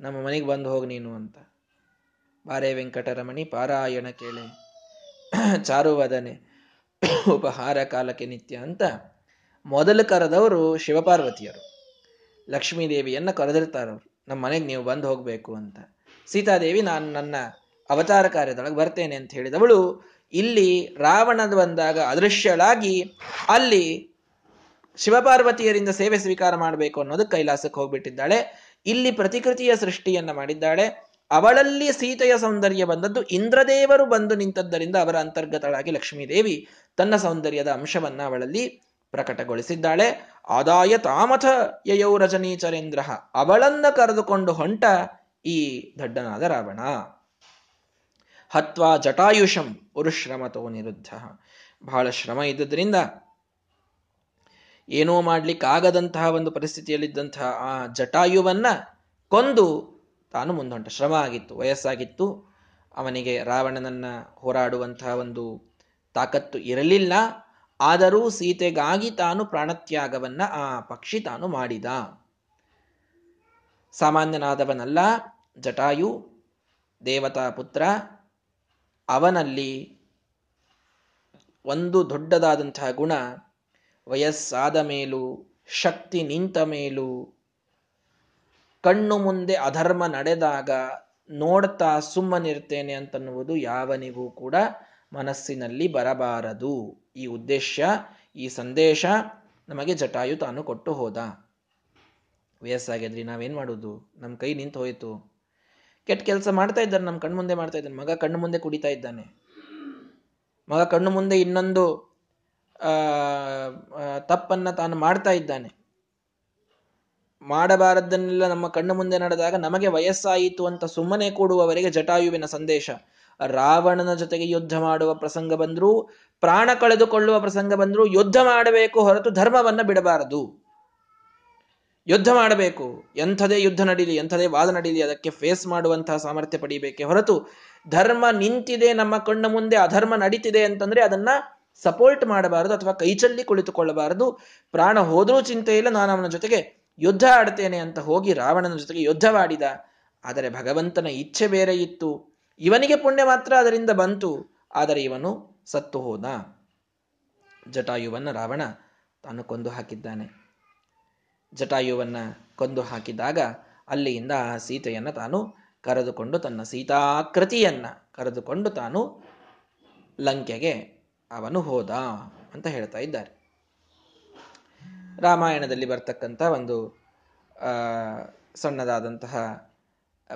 ನಮ್ಮ ಮನೆಗೆ ಬಂದು ಹೋಗಿ ನೀನು ಅಂತ. ಬಾರೆ ವೆಂಕಟರಮಣಿ ಪಾರಾಯಣ ಕೇಳೆ. ಚಾರುವದನೆ ಉಪಹಾರ ಕಾಲಕ್ಕೆ ನಿತ್ಯ ಅಂತ ಮೊದಲು ಕರೆದವರು ಶಿವಪಾರ್ವತಿಯರು. ಲಕ್ಷ್ಮೀ ದೇವಿಯನ್ನ ಕರೆದಿರ್ತಾರವ್ರು ನಮ್ಮ ಮನೆಗೆ ನೀವು ಬಂದು ಹೋಗಬೇಕು ಅಂತ. ಸೀತಾದೇವಿ, ನಾನು ನನ್ನ ಅವತಾರ ಕಾರ್ಯದೊಳಗೆ ಬರ್ತೇನೆ ಅಂತ ಹೇಳಿದವಳು ಇಲ್ಲಿ ರಾವಣದ ಬಂದಾಗ ಅದೃಶ್ಯಳಾಗಿ ಅಲ್ಲಿ ಶಿವಪಾರ್ವತಿಯರಿಂದ ಸೇವೆ ಸ್ವೀಕಾರ ಮಾಡಬೇಕು ಅನ್ನೋದು ಕೈಲಾಸಕ್ಕೆ ಹೋಗ್ಬಿಟ್ಟಿದ್ದಾಳೆ. ಇಲ್ಲಿ ಪ್ರತಿಕೃತಿಯ ಸೃಷ್ಟಿಯನ್ನ ಮಾಡಿದ್ದಾಳೆ. ಅವಳಲ್ಲಿ ಸೀತೆಯ ಸೌಂದರ್ಯ ಬಂದದ್ದು ಇಂದ್ರದೇವರು ಬಂದು ನಿಂತದ್ದರಿಂದ ಅವರ ಅಂತರ್ಗತಳಾಗಿ ಲಕ್ಷ್ಮೀದೇವಿ ತನ್ನ ಸೌಂದರ್ಯದ ಅಂಶವನ್ನ ಅವಳಲ್ಲಿ ಪ್ರಕಟಗೊಳಿಸಿದ್ದಾಳೆ. ಆದಾಯ ತಾಮಥ ಯಯೌ ರಜನೀಚರೇಂದ್ರ ಅವಳನ್ನ ಕರೆದುಕೊಂಡು ಹೊಂಟ ಈ ದಡ್ಡನಾದ ರಾವಣ. ಹತ್ವಾ ಜಟಾಯುಷಂ ಉರುಶ್ರಮತೋ ನಿರುದ್ಧ. ಬಹಳ ಶ್ರಮ ಇದ್ದುದರಿಂದ ಏನೋ ಮಾಡ್ಲಿಕ್ಕಾಗದಂತಹ ಒಂದು ಪರಿಸ್ಥಿತಿಯಲ್ಲಿದ್ದಂತಹ ಆ ಜಟಾಯುವನ್ನ ಕೊಂದು ತಾನು ಮುಂದೊಂಟ ಶ್ರಮ ಆಗಿತ್ತು, ವಯಸ್ಸಾಗಿತ್ತು. ಅವನಿಗೆ ರಾವಣನನ್ನ ಹೋರಾಡುವಂತಹ ಒಂದು ತಾಕತ್ತು ಇರಲಿಲ್ಲ. ಆದರೂ ಸೀತೆಗಾಗಿ ತಾನು ಪ್ರಾಣತ್ಯಾಗವನ್ನ ಆ ಪಕ್ಷಿ ತಾನು ಮಾಡಿದ. ಸಾಮಾನ್ಯನಾದವನಲ್ಲ, ಜಟಾಯು, ದೇವತಾ ಪುತ್ರ. ಅವನಲ್ಲಿ ಒಂದು ದೊಡ್ಡದಾದಂತಹ ಗುಣ ವಯಸ್ಸಾದ ಮೇಲೂ, ಶಕ್ತಿ ನಿಂತ ಮೇಲೂ, ಕಣ್ಣು ಮುಂದೆ ಅಧರ್ಮ ನಡೆದಾಗ ನೋಡ್ತಾ ಸುಮ್ಮನಿರ್ತೇನೆ ಅಂತನ್ನುವುದು ಯಾವನಿಗೂ ಕೂಡ ಮನಸ್ಸಿನಲ್ಲಿ ಬರಬಾರದು. ಈ ಉದ್ದೇಶ, ಈ ಸಂದೇಶ ನಮಗೆ ಜಟಾಯು ತಾನು ಕೊಟ್ಟು ಹೋದ. ವಯಸ್ಸಾಗಿದ್ರಿ, ನಾವೇನು ಮಾಡೋದು? ನಮ್ಮ ಕೈ ನಿಂತು ಹೋಯಿತು. ಕೆಟ್ಟ ಕೆಲಸ ಮಾಡ್ತಾ ಇದ್ದಾನೆ ನಮ್ಮ ಕಣ್ಣು ಮುಂದೆ ಮಾಡ್ತಾ ಇದ್ದಾನೆ, ಮಗ ಕಣ್ಣು ಮುಂದೆ ಕುಡಿತಾ ಇದ್ದಾನೆ. ಮಗ ಕಣ್ಣು ಮುಂದೆ ಇನ್ನೊಂದು ತಪ್ಪನ್ನ ತಾನು ಮಾಡ್ತಾ ಇದ್ದಾನೆ. ಮಾಡಬಾರದನ್ನೆಲ್ಲ ನಮ್ಮ ಕಣ್ಣು ಮುಂದೆ ನಡೆದಾಗ ನಮಗೆ ವಯಸ್ಸಾಯಿತು ಅಂತ ಸುಮ್ಮನೆ ಕೂಡುವವರಿಗೆ ಜಟಾಯುವಿನ ಸಂದೇಶ. ರಾವಣನ ಜೊತೆಗೆ ಯುದ್ಧ ಮಾಡುವ ಪ್ರಸಂಗ ಬಂದರೂ, ಪ್ರಾಣ ಕಳೆದುಕೊಳ್ಳುವ ಪ್ರಸಂಗ ಬಂದರೂ ಯುದ್ಧ ಮಾಡಬೇಕು ಹೊರತು ಧರ್ಮವನ್ನ ಬಿಡಬಾರದು. ಯುದ್ಧ ಮಾಡಬೇಕು. ಎಂಥದೇ ಯುದ್ಧ ನಡೀಲಿ, ಎಂಥದೇ ವಾದ ನಡೀಲಿ, ಅದಕ್ಕೆ ಫೇಸ್ ಮಾಡುವಂತಹ ಸಾಮರ್ಥ್ಯ ಪಡೀಬೇಕೆ ಹೊರತು ಧರ್ಮ ನಿಂತಿದೆ ನಮ್ಮ ಕಣ್ಣ ಮುಂದೆ, ಅಧರ್ಮ ನಡೀತಿದೆ ಅಂತಂದ್ರೆ ಅದನ್ನ ಸಪೋರ್ಟ್ ಮಾಡಬಾರದು ಅಥವಾ ಕೈಚಲ್ಲಿ ಕುಳಿತುಕೊಳ್ಳಬಾರದು. ಪ್ರಾಣ ಹೋದರೂ ಚಿಂತೆ ಇಲ್ಲ, ನಾನು ಅವನ ಜೊತೆಗೆ ಯುದ್ಧ ಆಡ್ತೇನೆ ಅಂತ ಹೋಗಿ ರಾವಣನ ಜೊತೆಗೆ ಯುದ್ಧವಾಡಿದ ಆದರೆ ಭಗವಂತನ ಇಚ್ಛೆ ಬೇರೆ ಇತ್ತು. ಇವನಿಗೆ ಪುಣ್ಯ ಮಾತ್ರ ಅದರಿಂದ ಬಂತು. ಆದರೆ ಇವನು ಸತ್ತು ಹೋದ. ಜಟಾಯುವನ್ನ ರಾವಣ ತಾನು ಕೊಂದು ಹಾಕಿದ್ದಾನೆ. ಜಟಾಯುವನ್ನ ಕೊಂದು ಹಾಕಿದಾಗ ಅಲ್ಲಿಯಿಂದ ಆ ಸೀತೆಯನ್ನ ತಾನು ಕರೆದುಕೊಂಡು ತನ್ನ ಸೀತಾಕೃತಿಯನ್ನ ಕರೆದುಕೊಂಡು ತಾನು ಲಂಕೆಗೆ ಅವನು ಹೋದ ಅಂತ ಹೇಳ್ತಾ ಇದ್ದಾರೆ. ರಾಮಾಯಣದಲ್ಲಿ ಬರ್ತಕ್ಕಂಥ ಒಂದು ಸಣ್ಣದಾದಂತಹ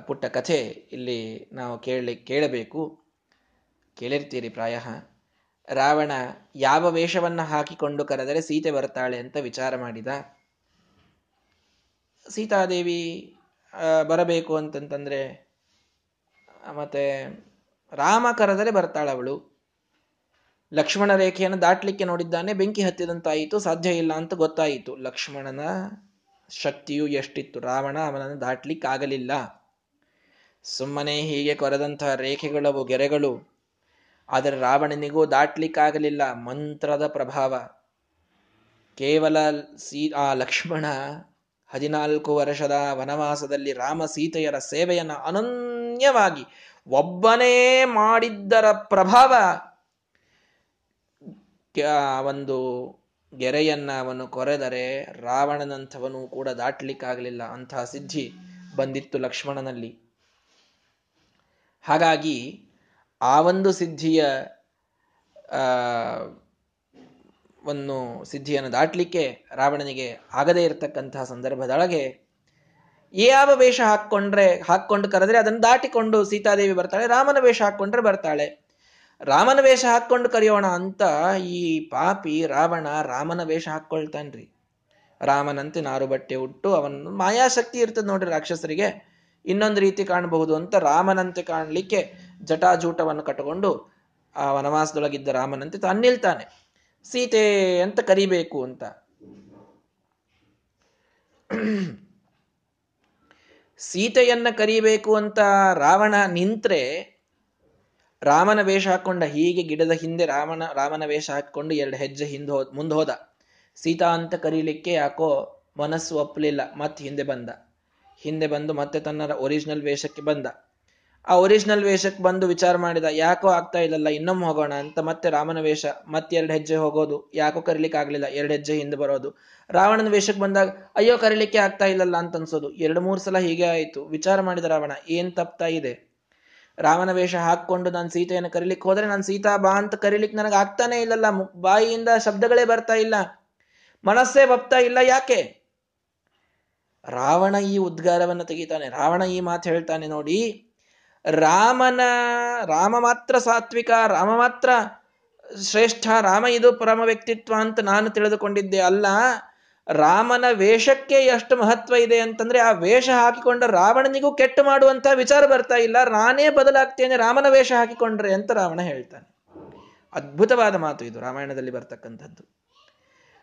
ಪುಟ್ಟ ಕಥೆ ಇಲ್ಲಿ ನಾವು ಕೇಳಲಿ ಕೇಳಬೇಕು. ಕೇಳಿರ್ತೀರಿ ಪ್ರಾಯ. ರಾವಣ ಯಾವ ವೇಷವನ್ನು ಹಾಕಿಕೊಂಡು ಕರೆದರೆ ಸೀತೆ ಬರ್ತಾಳೆ ಅಂತ ವಿಚಾರ ಮಾಡಿದ. ಸೀತಾದೇವಿ ಬರಬೇಕು ಅಂತಂತಂದ್ರೆ ಮತ್ತೆ ರಾಮ ಕರೆದರೆ ಬರ್ತಾಳವಳು. ಲಕ್ಷ್ಮಣ ರೇಖೆಯನ್ನು ದಾಟ್ಲಿಕ್ಕೆ ನೋಡಿದ್ದಾನೆ, ಬೆಂಕಿ ಹತ್ತಿದಂತಾಯಿತು, ಸಾಧ್ಯ ಇಲ್ಲ ಅಂತ ಗೊತ್ತಾಯಿತು. ಲಕ್ಷ್ಮಣನ ಶಕ್ತಿಯು ಎಷ್ಟಿತ್ತು? ರಾವಣ ಅವನನ್ನು ದಾಟ್ಲಿಕ್ಕಾಗಲಿಲ್ಲ. ಸುಮ್ಮನೆ ಹೀಗೆ ಕೊರೆದಂತಹ ರೇಖೆಗಳವು ಗೆರೆಗಳು. ಆದರೆ ರಾವಣನಿಗೂ ದಾಟ್ಲಿಕ್ಕಾಗಲಿಲ್ಲ. ಮಂತ್ರದ ಪ್ರಭಾವ. ಕೇವಲ ಸೀ, ಆ ಲಕ್ಷ್ಮಣ ಹದಿನಾಲ್ಕು ವರ್ಷದ ವನವಾಸದಲ್ಲಿ ರಾಮ ಸೀತೆಯರ ಸೇವೆಯನ್ನು ಅನನ್ಯವಾಗಿ ಒಬ್ಬನೇ ಮಾಡಿದ್ದರ ಪ್ರಭಾವ. ಒಂದು ಗೆರೆಯನ್ನ ಅವನು ಕೊರೆದರೆ ರಾವಣನಂಥವನು ಕೂಡ ದಾಟ್ಲಿಕ್ಕಾಗಲಿಲ್ಲ ಅಂತಹ ಸಿದ್ಧಿ ಬಂದಿತ್ತು ಲಕ್ಷ್ಮಣನಲ್ಲಿ. ಹಾಗಾಗಿ ಆ ಒಂದು ಸಿದ್ಧಿಯ ಒಂದು ಸಿದ್ಧಿಯನ್ನು ದಾಟ್ಲಿಕ್ಕೆ ರಾವಣನಿಗೆ ಆಗದೇ ಇರತಕ್ಕಂತಹ ಸಂದರ್ಭದೊಳಗೆ ಯಾವ ವೇಷ ಹಾಕ್ಕೊಂಡ್ರೆ, ಹಾಕ್ಕೊಂಡು ಕರೆದ್ರೆ ಅದನ್ನು ದಾಟಿಕೊಂಡು ಸೀತಾದೇವಿ ಬರ್ತಾಳೆ, ರಾಮನ ವೇಷ ಹಾಕ್ಕೊಂಡ್ರೆ ಬರ್ತಾಳೆ. ರಾಮನ ವೇಷ ಹಾಕ್ಕೊಂಡು ಕರೆಯೋಣ ಅಂತ ಈ ಪಾಪಿ ರಾವಣ ರಾಮನ ವೇಷ ಹಾಕ್ಕೊಳ್ತಾನ್ರಿ. ರಾಮನಂತೆ ನಾರು ಬಟ್ಟೆ ಉಟ್ಟು ಅವನು ಮಾಯಾಶಕ್ತಿ ಇರ್ತದೆ ನೋಡ್ರಿ ರಾಕ್ಷಸರಿಗೆ. ಇನ್ನೊಂದು ರೀತಿ ಕಾಣಬಹುದು ಅಂತ ರಾಮನಂತೆ ಕಾಣಲಿಕ್ಕೆ ಜಟಾಜೂಟವನ್ನು ಕಟ್ಟಿಕೊಂಡು ಆ ವನವಾಸದೊಳಗಿದ್ದ ರಾಮನಂತೆ ತಾನು ನಿಲ್ತಾನೆ. ಸೀತೆ ಅಂತ ಕರಿಬೇಕು ಅಂತ. ಸೀತೆಯನ್ನ ಕರಿಬೇಕು ಅಂತ ರಾವಣ ನಿಂತ್ರೆ ರಾಮನ ವೇಷ ಹಾಕೊಂಡ ಹೀಗೆ ಗಿಡದ ಹಿಂದೆ ರಾಮನ ರಾಮನ ವೇಷ ಹಾಕೊಂಡು ಎರಡು ಹೆಜ್ಜೆ ಹಿಂದೆ ಹೋ, ಮುಂದೆ ಹೋದ. ಸೀತಾ ಅಂತ ಕರೀಲಿಕ್ಕೆ ಯಾಕೋ ಮನಸ್ಸು ಒಪ್ಪಲಿಲ್ಲ ಮತ್ತೆ ಹಿಂದೆ ಬಂದ. ಹಿಂದೆ ಬಂದು ಮತ್ತೆ ತನ್ನ ಒರಿಜಿನಲ್ ವೇಷಕ್ಕೆ ಬಂದ. ಆ ಒರಿಜಿನಲ್ ವೇಷಕ್ಕೆ ಬಂದು ವಿಚಾರ ಮಾಡಿದ, ಯಾಕೋ ಆಗ್ತಾ ಇಲ್ಲಲ್ಲ, ಇನ್ನೊಮ್ಮೆ ಹೋಗೋಣ ಅಂತ ಮತ್ತೆ ರಾಮನ ವೇಷ, ಮತ್ತೆ ಎರಡು ಹೆಜ್ಜೆ ಹೋಗೋದು, ಯಾಕೋ ಕರೀಲಿಕ್ಕೆ ಆಗ್ಲಿಲ್ಲ, ಎರಡು ಹೆಜ್ಜೆ ಹಿಂದೆ ಬರೋದು. ರಾವಣನ ವೇಷಕ್ಕೆ ಬಂದಾಗ, ಅಯ್ಯೋ ಕರೀಲಿಕ್ಕೆ ಆಗ್ತಾ ಇಲ್ಲಲ್ಲ ಅಂತ ಅನ್ಸೋದು. ಎರಡು ಮೂರು ಸಲ ಹೀಗೆ ಆಯಿತು. ವಿಚಾರ ಮಾಡಿದ ರಾವಣ, ಏನು ತಪ್ತಾ ಇದೆ? ರಾಮನ ವೇಷ ಹಾಕ್ಕೊಂಡು ನಾನು ಸೀತೆಯನ್ನು ಕರಿಲಿಕ್ಕೆ ಹೋದ್ರೆ ನಾನು ಸೀತಾ ಬಾ ಅಂತ ಕರಿಲಿಕ್ಕೆ ನನಗೆ ಆಗ್ತಾನೇ ಇಲ್ಲಲ್ಲ. ಬಾಯಿಯಿಂದ ಶಬ್ದಗಳೇ ಬರ್ತಾ ಇಲ್ಲ. ಮನಸ್ಸೇ ಬಪ್ತಾ ಇಲ್ಲ ಯಾಕೆ? ರಾವಣ ಈ ಉದ್ಗಾರವನ್ನು ತೆಗಿತಾನೆ. ರಾವಣ ಈ ಮಾತು ಹೇಳ್ತಾನೆ ನೋಡಿ. ರಾಮನ, ರಾಮ ಮಾತ್ರ ಸಾತ್ವಿಕ, ರಾಮ ಮಾತ್ರ ಶ್ರೇಷ್ಠ, ರಾಮ ಇದು ಪರಮ ವ್ಯಕ್ತಿತ್ವ ಅಂತ ನಾನು ತಿಳಿದುಕೊಂಡಿದ್ದೆ ಅಲ್ಲ. ರಾಮನ ವೇಷಕ್ಕೆ ಎಷ್ಟು ಮಹತ್ವ ಇದೆ ಅಂತಂದ್ರೆ ಆ ವೇಷ ಹಾಕಿಕೊಂಡ ರಾವಣನಿಗೂ ಕೆಟ್ಟು ಮಾಡುವಂತಹ ವಿಚಾರ ಬರ್ತಾ ಇಲ್ಲ. ನಾನೇ ಬದಲಾಗ್ತೇನೆ, ರಾಮನ ವೇಷ ಹಾಕಿಕೊಂಡ್ರೆ ಅಂತ ರಾವಣ ಹೇಳ್ತಾನೆ. ಅದ್ಭುತವಾದ ಮಾತು ಇದು, ರಾಮಾಯಣದಲ್ಲಿ ಬರ್ತಕ್ಕಂಥದ್ದು.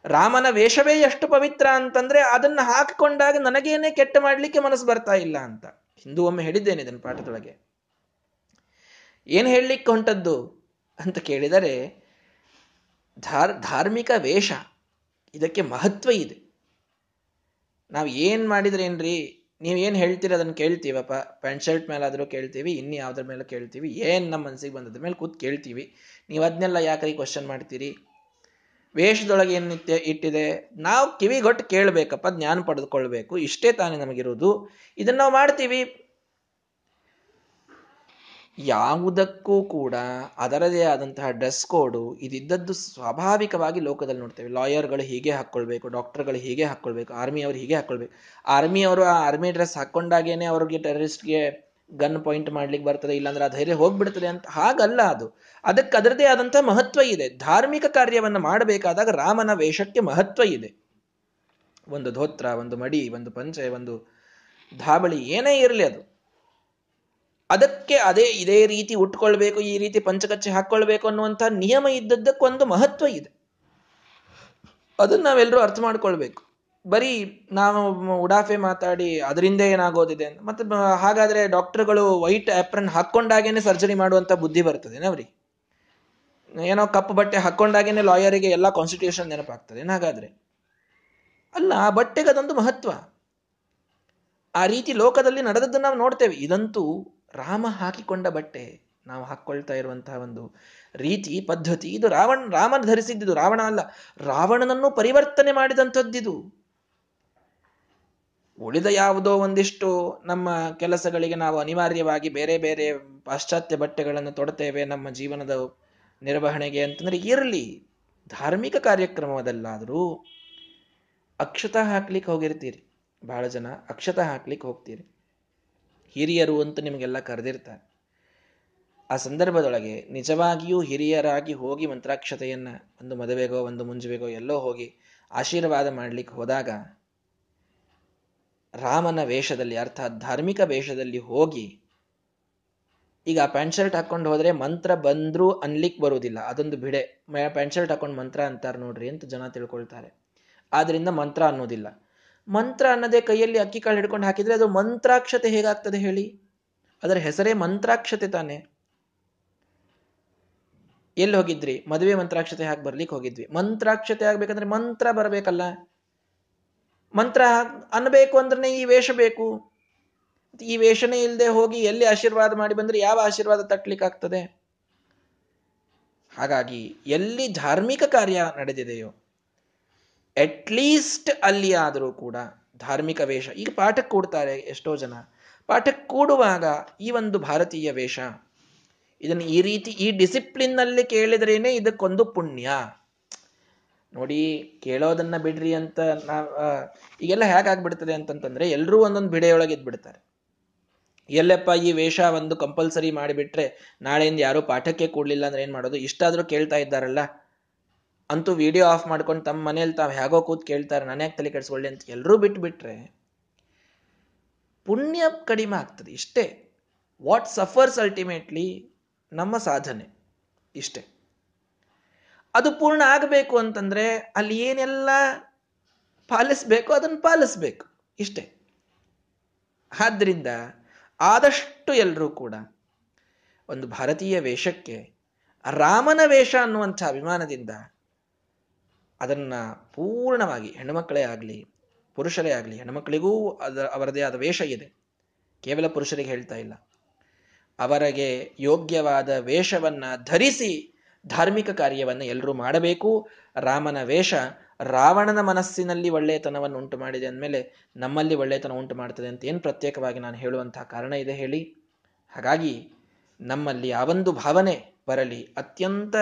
ರಾಮನ ವೇಷವೇ ಎಷ್ಟು ಪವಿತ್ರ ಅಂತಂದ್ರೆ ಅದನ್ನ ಹಾಕಿಕೊಂಡಾಗ ನನಗೇನೆ ಕೆಟ್ಟ ಮಾಡ್ಲಿಕ್ಕೆ ಮನಸ್ಸು ಬರ್ತಾ ಇಲ್ಲ ಅಂತ. ಹಿಂದೂ ಒಮ್ಮೆ ಹೇಳಿದ್ದೇನೆ ಇದನ್ನು ಪಾಠದೊಳಗೆ. ಏನ್ ಹೇಳಲಿಕ್ಕೆ ಹೊಂಟದ್ದು ಅಂತ ಕೇಳಿದರೆ, ಧಾರ್, ಧಾರ್ಮಿಕ ವೇಷ. ಇದಕ್ಕೆ ಮಹತ್ವ ಇದೆ. ನಾವು ಏನು ಮಾಡಿದ್ರೇನ್ರಿ? ಏನು ಹೇಳ್ತೀರಿ ಅದನ್ನು ಕೇಳ್ತೀವಪ್ಪ? ಪ್ಯಾಂಟ್ ಶರ್ಟ್ ಮೇಲಾದರೂ ಕೇಳ್ತೀವಿ, ಇನ್ನು ಯಾವ್ದ್ರ ಮೇಲೆ ಕೇಳ್ತೀವಿ, ಏನು ನಮ್ಮ ಮನಸ್ಸಿಗೆ ಬಂದದ ಮೇಲೆ ಕೂತ್ ಕೇಳ್ತೀವಿ. ನೀವು ಅದನ್ನೆಲ್ಲ ಯಾಕ್ರಿ ಕ್ವಶನ್ ಮಾಡ್ತೀರಿ? ವೇಷದೊಳಗೆ ಏನು ಇಟ್ಟಿದೆ? ನಾವು ಕಿವಿಗೊಟ್ಟು ಕೇಳಬೇಕಪ್ಪ, ಜ್ಞಾನ ಪಡೆದುಕೊಳ್ಬೇಕು ಇಷ್ಟೇ ತಾನೇ ನಮಗಿರುವುದು ಇದನ್ನು ನಾವು ಮಾಡ್ತೀವಿ. ಯಾವುದಕ್ಕೂ ಕೂಡ ಅದರದೇ ಆದಂತಹ ಡ್ರೆಸ್ ಕೋಡು ಇದಿದ್ದದ್ದು ಸ್ವಾಭಾವಿಕವಾಗಿ ಲೋಕದಲ್ಲಿ ನೋಡ್ತೇವೆ. ಲಾಯರ್ಗಳು ಹೀಗೆ ಹಾಕ್ಕೊಳ್ಬೇಕು, ಡಾಕ್ಟರ್ಗಳು ಹೀಗೆ ಹಾಕ್ಕೊಳ್ಬೇಕು, ಆರ್ಮಿಯವರು ಹೀಗೆ ಹಾಕ್ಕೊಳ್ಬೇಕು. ಆರ್ಮಿಯವರು ಆರ್ಮಿ ಡ್ರೆಸ್ ಹಾಕ್ಕೊಂಡಾಗೇನೆ ಅವ್ರಿಗೆ ಟೆರರಿಸ್ಟ್ಗೆ ಗನ್ ಪಾಯಿಂಟ್ ಮಾಡ್ಲಿಕ್ಕೆ ಬರ್ತದೆ, ಇಲ್ಲಾಂದ್ರೆ ಆ ಧೈರ್ಯ ಹೋಗ್ಬಿಡ್ತದೆ ಅಂತ ಹಾಗಲ್ಲ ಅದು. ಅದಕ್ಕೆ ಅದರದೇ ಆದಂತಹ ಮಹತ್ವ ಇದೆ. ಧಾರ್ಮಿಕ ಕಾರ್ಯವನ್ನು ಮಾಡಬೇಕಾದಾಗ ರಾಮನ ವೇಷಕ್ಕೆ ಮಹತ್ವ ಇದೆ. ಒಂದು ಧೋತ್ರ, ಒಂದು ಮಡಿ, ಒಂದು ಪಂಚೆ, ಒಂದು ಧಾಬಳಿ ಏನೇ ಇರಲಿ ಅದು. ಅದಕ್ಕೆ ಅದೇ, ಇದೇ ರೀತಿ ಉಟ್ಕೊಳ್ಬೇಕು, ಈ ರೀತಿ ಪಂಚಕಚ್ಚೆ ಹಾಕೊಳ್ಬೇಕು ಅನ್ನುವಂಥ ನಿಯಮ ಇದ್ದದ್ದಕ್ಕೊಂದು ಮಹತ್ವ ಇದೆ. ಅದನ್ನ ನಾವೆಲ್ಲರೂ ಅರ್ಥ ಮಾಡ್ಕೊಳ್ಬೇಕು. ಬರೀ ನಾವು ಉಡಾಫೆ ಮಾತಾಡಿ ಅದರಿಂದ ಏನಾಗೋದಿದೆ ಅಂತ. ಮತ್ತೆ ಹಾಗಾದ್ರೆ ಡಾಕ್ಟರ್ಗಳು ವೈಟ್ ಆ್ಯಪ್ರನ್ ಹಾಕೊಂಡಾಗೇನೆ ಸರ್ಜರಿ ಮಾಡುವಂತ ಬುದ್ಧಿ ಬರ್ತದೆ ನಾವ್ರಿ ಏನೋ ಕಪ್ಪು ಬಟ್ಟೆ ಹಾಕ್ಕೊಂಡಾಗೇನೆ ಲಾಯರಿಗೆ ಎಲ್ಲ ಕಾನ್ಸ್ಟಿಟ್ಯೂಷನ್ ನೆನಪಾಗ್ತದೆ ಹಾಗಾದ್ರೆ? ಅಲ್ಲ, ಆ ಬಟ್ಟೆಗೆ ಅದೊಂದು ಮಹತ್ವ. ಆ ರೀತಿ ಲೋಕದಲ್ಲಿ ನಡೆದದ್ದು ನಾವು ನೋಡ್ತೇವೆ. ಇದಂತೂ ರಾಮ ಹಾಕಿಕೊಂಡ ಬಟ್ಟೆ ನಾವು ಹಾಕ್ಕೊಳ್ತಾ ಇರುವಂತಹ ಒಂದು ರೀತಿ, ಪದ್ಧತಿ. ಇದು ರಾವಣ, ರಾಮನ ಧರಿಸಿದ್ದು ರಾವಣ ಅಲ್ಲ, ರಾವಣನನ್ನು ಪರಿವರ್ತನೆ ಮಾಡಿದಂಥದ್ದಿದು. ಉಳಿದ ಯಾವುದೋ ಒಂದಿಷ್ಟು ನಮ್ಮ ಕೆಲಸಗಳಿಗೆ ನಾವು ಅನಿವಾರ್ಯವಾಗಿ ಬೇರೆ ಬೇರೆ ಪಾಶ್ಚಾತ್ಯ ಬಟ್ಟೆಗಳನ್ನು ತೊಡ್ತೇವೆ ನಮ್ಮ ಜೀವನದ ನಿರ್ವಹಣೆಗೆ ಅಂತಂದ್ರೆ ಇರಲಿ. ಧಾರ್ಮಿಕ ಕಾರ್ಯಕ್ರಮದಲ್ಲಾದರೂ ಅಕ್ಷತ ಹಾಕ್ಲಿಕ್ಕೆ ಹೋಗಿರ್ತೀರಿ. ಬಹಳ ಜನ ಅಕ್ಷತ ಹಾಕ್ಲಿಕ್ಕೆ ಹೋಗ್ತೀರಿ. ಹಿರಿಯರು ಅಂತ ನಿಮಗೆಲ್ಲ ಕರೆದಿರ್ತಾರೆ. ಆ ಸಂದರ್ಭದೊಳಗೆ ನಿಜವಾಗಿಯೂ ಹಿರಿಯರಾಗಿ ಹೋಗಿ ಮಂತ್ರಾಕ್ಷತೆಯನ್ನ ಒಂದು ಮದುವೆಗೋ, ಒಂದು ಮುಂಜುವೆಗೋ ಎಲ್ಲೋ ಹೋಗಿ ಆಶೀರ್ವಾದ ಮಾಡಲಿಕ್ಕೆ ಹೋದಾಗ ರಾಮನ ವೇಷದಲ್ಲಿ ಅರ್ಥಾತ್ ಧಾರ್ಮಿಕ ವೇಷದಲ್ಲಿ ಹೋಗಿ ಈಗ ಪ್ಯಾಂಟ್ ಶರ್ಟ್ ಹಾಕೊಂಡು ಹೋದರೆ ಮಂತ್ರ ಬಂದರೂ ಅನ್ಲಿಕ್ಕೆ ಬರುವುದಿಲ್ಲ. ಅದೊಂದು ಬಿಡೆ. ಪ್ಯಾಂಟ್ ಶರ್ಟ್ ಹಾಕೊಂಡು ಮಂತ್ರ ಅಂತಾರೆ ನೋಡ್ರಿ ಅಂತ ಜನ ತಿಳ್ಕೊಳ್ತಾರೆ. ಆದ್ದರಿಂದ ಮಂತ್ರ ಅನ್ನೋದಿಲ್ಲ. ಮಂತ್ರ ಅನ್ನದೇ ಕೈಯಲ್ಲಿ ಅಕ್ಕಿ ಕಾಳು ಹಿಡ್ಕೊಂಡು ಹಾಕಿದ್ರೆ ಅದು ಮಂತ್ರಾಕ್ಷತೆ ಹೇಗಾಗ್ತದೆ ಹೇಳಿ? ಅದರ ಹೆಸರೇ ಮಂತ್ರಾಕ್ಷತೆ ತಾನೆ. ಎಲ್ಲಿ ಹೋಗಿದ್ರಿ? ಮದುವೆ ಮಂತ್ರಾಕ್ಷತೆ ಹಾಕಿ ಬರ್ಲಿಕ್ಕೆ ಹೋಗಿದ್ವಿ. ಮಂತ್ರಾಕ್ಷತೆ ಆಗ್ಬೇಕಂದ್ರೆ ಮಂತ್ರ ಬರಬೇಕಲ್ಲ. ಮಂತ್ರ ಅನ್ಬೇಕು ಅಂದ್ರೆ ಈ ವೇಷ ಬೇಕು. ಈ ವೇಷನೇ ಇಲ್ಲದೆ ಹೋಗಿ ಎಲ್ಲಿ ಆಶೀರ್ವಾದ ಮಾಡಿ ಬಂದ್ರೆ ಯಾವ ಆಶೀರ್ವಾದ ತಟ್ಲಿಕ್ಕಾಗ್ತದೆ? ಹಾಗಾಗಿ ಎಲ್ಲಿ ಧಾರ್ಮಿಕ ಕಾರ್ಯ ನಡೆದಿದೆಯೋ ಅಟ್ಲೀಸ್ಟ್ ಅಲ್ಲಿ ಆದರೂ ಕೂಡ ಧಾರ್ಮಿಕ ವೇಷ. ಈಗ ಪಾಠಕ್ಕೆ ಕೂಡ್ತಾರೆ ಎಷ್ಟೋ ಜನ. ಪಾಠಕ್ಕೆ ಕೂಡುವಾಗ ಈ ಒಂದು ಭಾರತೀಯ ವೇಷ, ಇದನ್ನು ಈ ರೀತಿ, ಈ ಡಿಸಿಪ್ಲಿನ್ನಲ್ಲಿ ಕೇಳಿದ್ರೇನೆ ಇದಕ್ಕೊಂದು ಪುಣ್ಯ. ನೋಡಿ, ಕೇಳೋದನ್ನ ಬಿಡ್ರಿ ಅಂತ ನಾವ್ ಈಗೆಲ್ಲ ಹೇಗಾಗ್ಬಿಡ್ತದೆ ಅಂತಂತಂದ್ರೆ ಎಲ್ಲರೂ ಒಂದೊಂದು ಬಿಡೆಯೊಳಗೆ ಇದ್ಬಿಡ್ತಾರೆ. ಎಲ್ಲಪ್ಪ ಈ ವೇಷ ಒಂದು ಕಂಪಲ್ಸರಿ ಮಾಡಿಬಿಟ್ರೆ ನಾಳೆಯಿಂದ ಯಾರು ಪಾಠಕ್ಕೆ ಕೂಡಲಿಲ್ಲ ಅಂದ್ರೆ ಏನು ಮಾಡೋದು? ಇಷ್ಟಾದರೂ ಕೇಳ್ತಾ ಇದ್ದಾರಲ್ಲ. ಅಂತೂ ವಿಡಿಯೋ ಆಫ್ ಮಾಡ್ಕೊಂಡು ತಮ್ಮ ಮನೇಲಿ ತಾವು ಹೇಗೋ ಕೂತ್ ಕೇಳ್ತಾರೆ, ನಾನು ಯಾಕೆ ತಲೆ ಕೆಡಿಸ್ಕೊಳ್ಳಿ ಅಂತ ಎಲ್ಲರೂ ಬಿಟ್ಬಿಟ್ರೆ ಪುಣ್ಯ ಕಡಿಮೆ ಆಗ್ತದೆ, ಇಷ್ಟೇ. ವಾಟ್ ಸಫರ್ಸ್ ಅಲ್ಟಿಮೇಟ್ಲಿ ನಮ್ಮ ಸಾಧನೆ, ಇಷ್ಟೇ. ಅದು ಪೂರ್ಣ ಆಗಬೇಕು ಅಂತಂದ್ರೆ ಅಲ್ಲಿ ಏನೆಲ್ಲ ಪಾಲಿಸ್ಬೇಕು, ಅದನ್ನು ಪಾಲಿಸ್ಬೇಕು, ಇಷ್ಟೇ. ಆದ್ದರಿಂದ ಆದಷ್ಟು ಎಲ್ಲರೂ ಕೂಡ ಒಂದು ಭಾರತೀಯ ವೇಷಕ್ಕೆ ರಾಮನ ವೇಷ ಅನ್ನುವಂಥ ಅಭಿಮಾನದಿಂದ ಅದನ್ನ ಪೂರ್ಣವಾಗಿ ಹೆಣ್ಣುಮಕ್ಕಳೇ ಆಗಲಿ, ಪುರುಷರೇ ಆಗಲಿ, ಹೆಣ್ಣುಮಕ್ಕಳಿಗೂ ಅದ, ಅವರದೇ ಆದ ವೇಷ ಇದೆ. ಕೇವಲ ಪುರುಷರಿಗೆ ಹೇಳ್ತಾ ಇಲ್ಲ. ಅವರಿಗೆ ಯೋಗ್ಯವಾದ ವೇಷವನ್ನು ಧರಿಸಿ ಧಾರ್ಮಿಕ ಕಾರ್ಯವನ್ನು ಎಲ್ಲರೂ ಮಾಡಬೇಕು. ರಾಮನ ವೇಷ ರಾವಣನ ಮನಸ್ಸಿನಲ್ಲಿ ಒಳ್ಳೆಯತನವನ್ನು ಉಂಟು ಮಾಡಿದೆ ಅಂದಮೇಲೆ ನಮ್ಮಲ್ಲಿ ಒಳ್ಳೆಯತನ ಉಂಟು ಮಾಡ್ತದೆ ಅಂತ ಏನು ಪ್ರತ್ಯೇಕವಾಗಿ ನಾನು ಹೇಳುವಂತಹ ಕಾರಣ ಇದೆ ಹೇಳಿ. ಹಾಗಾಗಿ ನಮ್ಮಲ್ಲಿ ಯಾವೊಂದು ಭಾವನೆ ಬರಲಿ, ಅತ್ಯಂತ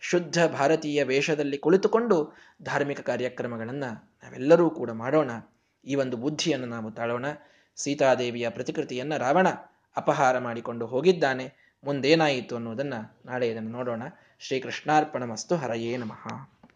ಶುದ್ಧ ಭಾರತೀಯ ವೇಷದಲ್ಲಿ ಕುಳಿತುಕೊಂಡು ಧಾರ್ಮಿಕ ಕಾರ್ಯಕ್ರಮಗಳನ್ನು ನಾವೆಲ್ಲರೂ ಕೂಡ ಮಾಡೋಣ. ಈ ಒಂದು ಬುದ್ಧಿಯನ್ನು ನಾವು ತಾಳೋಣ. ಸೀತಾದೇವಿಯ ಪ್ರತಿಕೃತಿಯನ್ನು ರಾವಣ ಅಪಹಾರ ಮಾಡಿಕೊಂಡು ಹೋಗಿದ್ದಾನೆ. ಮುಂದೇನಾಯಿತು ಅನ್ನೋದನ್ನು ನಾಳೆ ಇದನ್ನು ನೋಡೋಣ. ಶ್ರೀಕೃಷ್ಣಾರ್ಪಣ ಮಸ್ತು ಹರಯೇ ನಮಃ.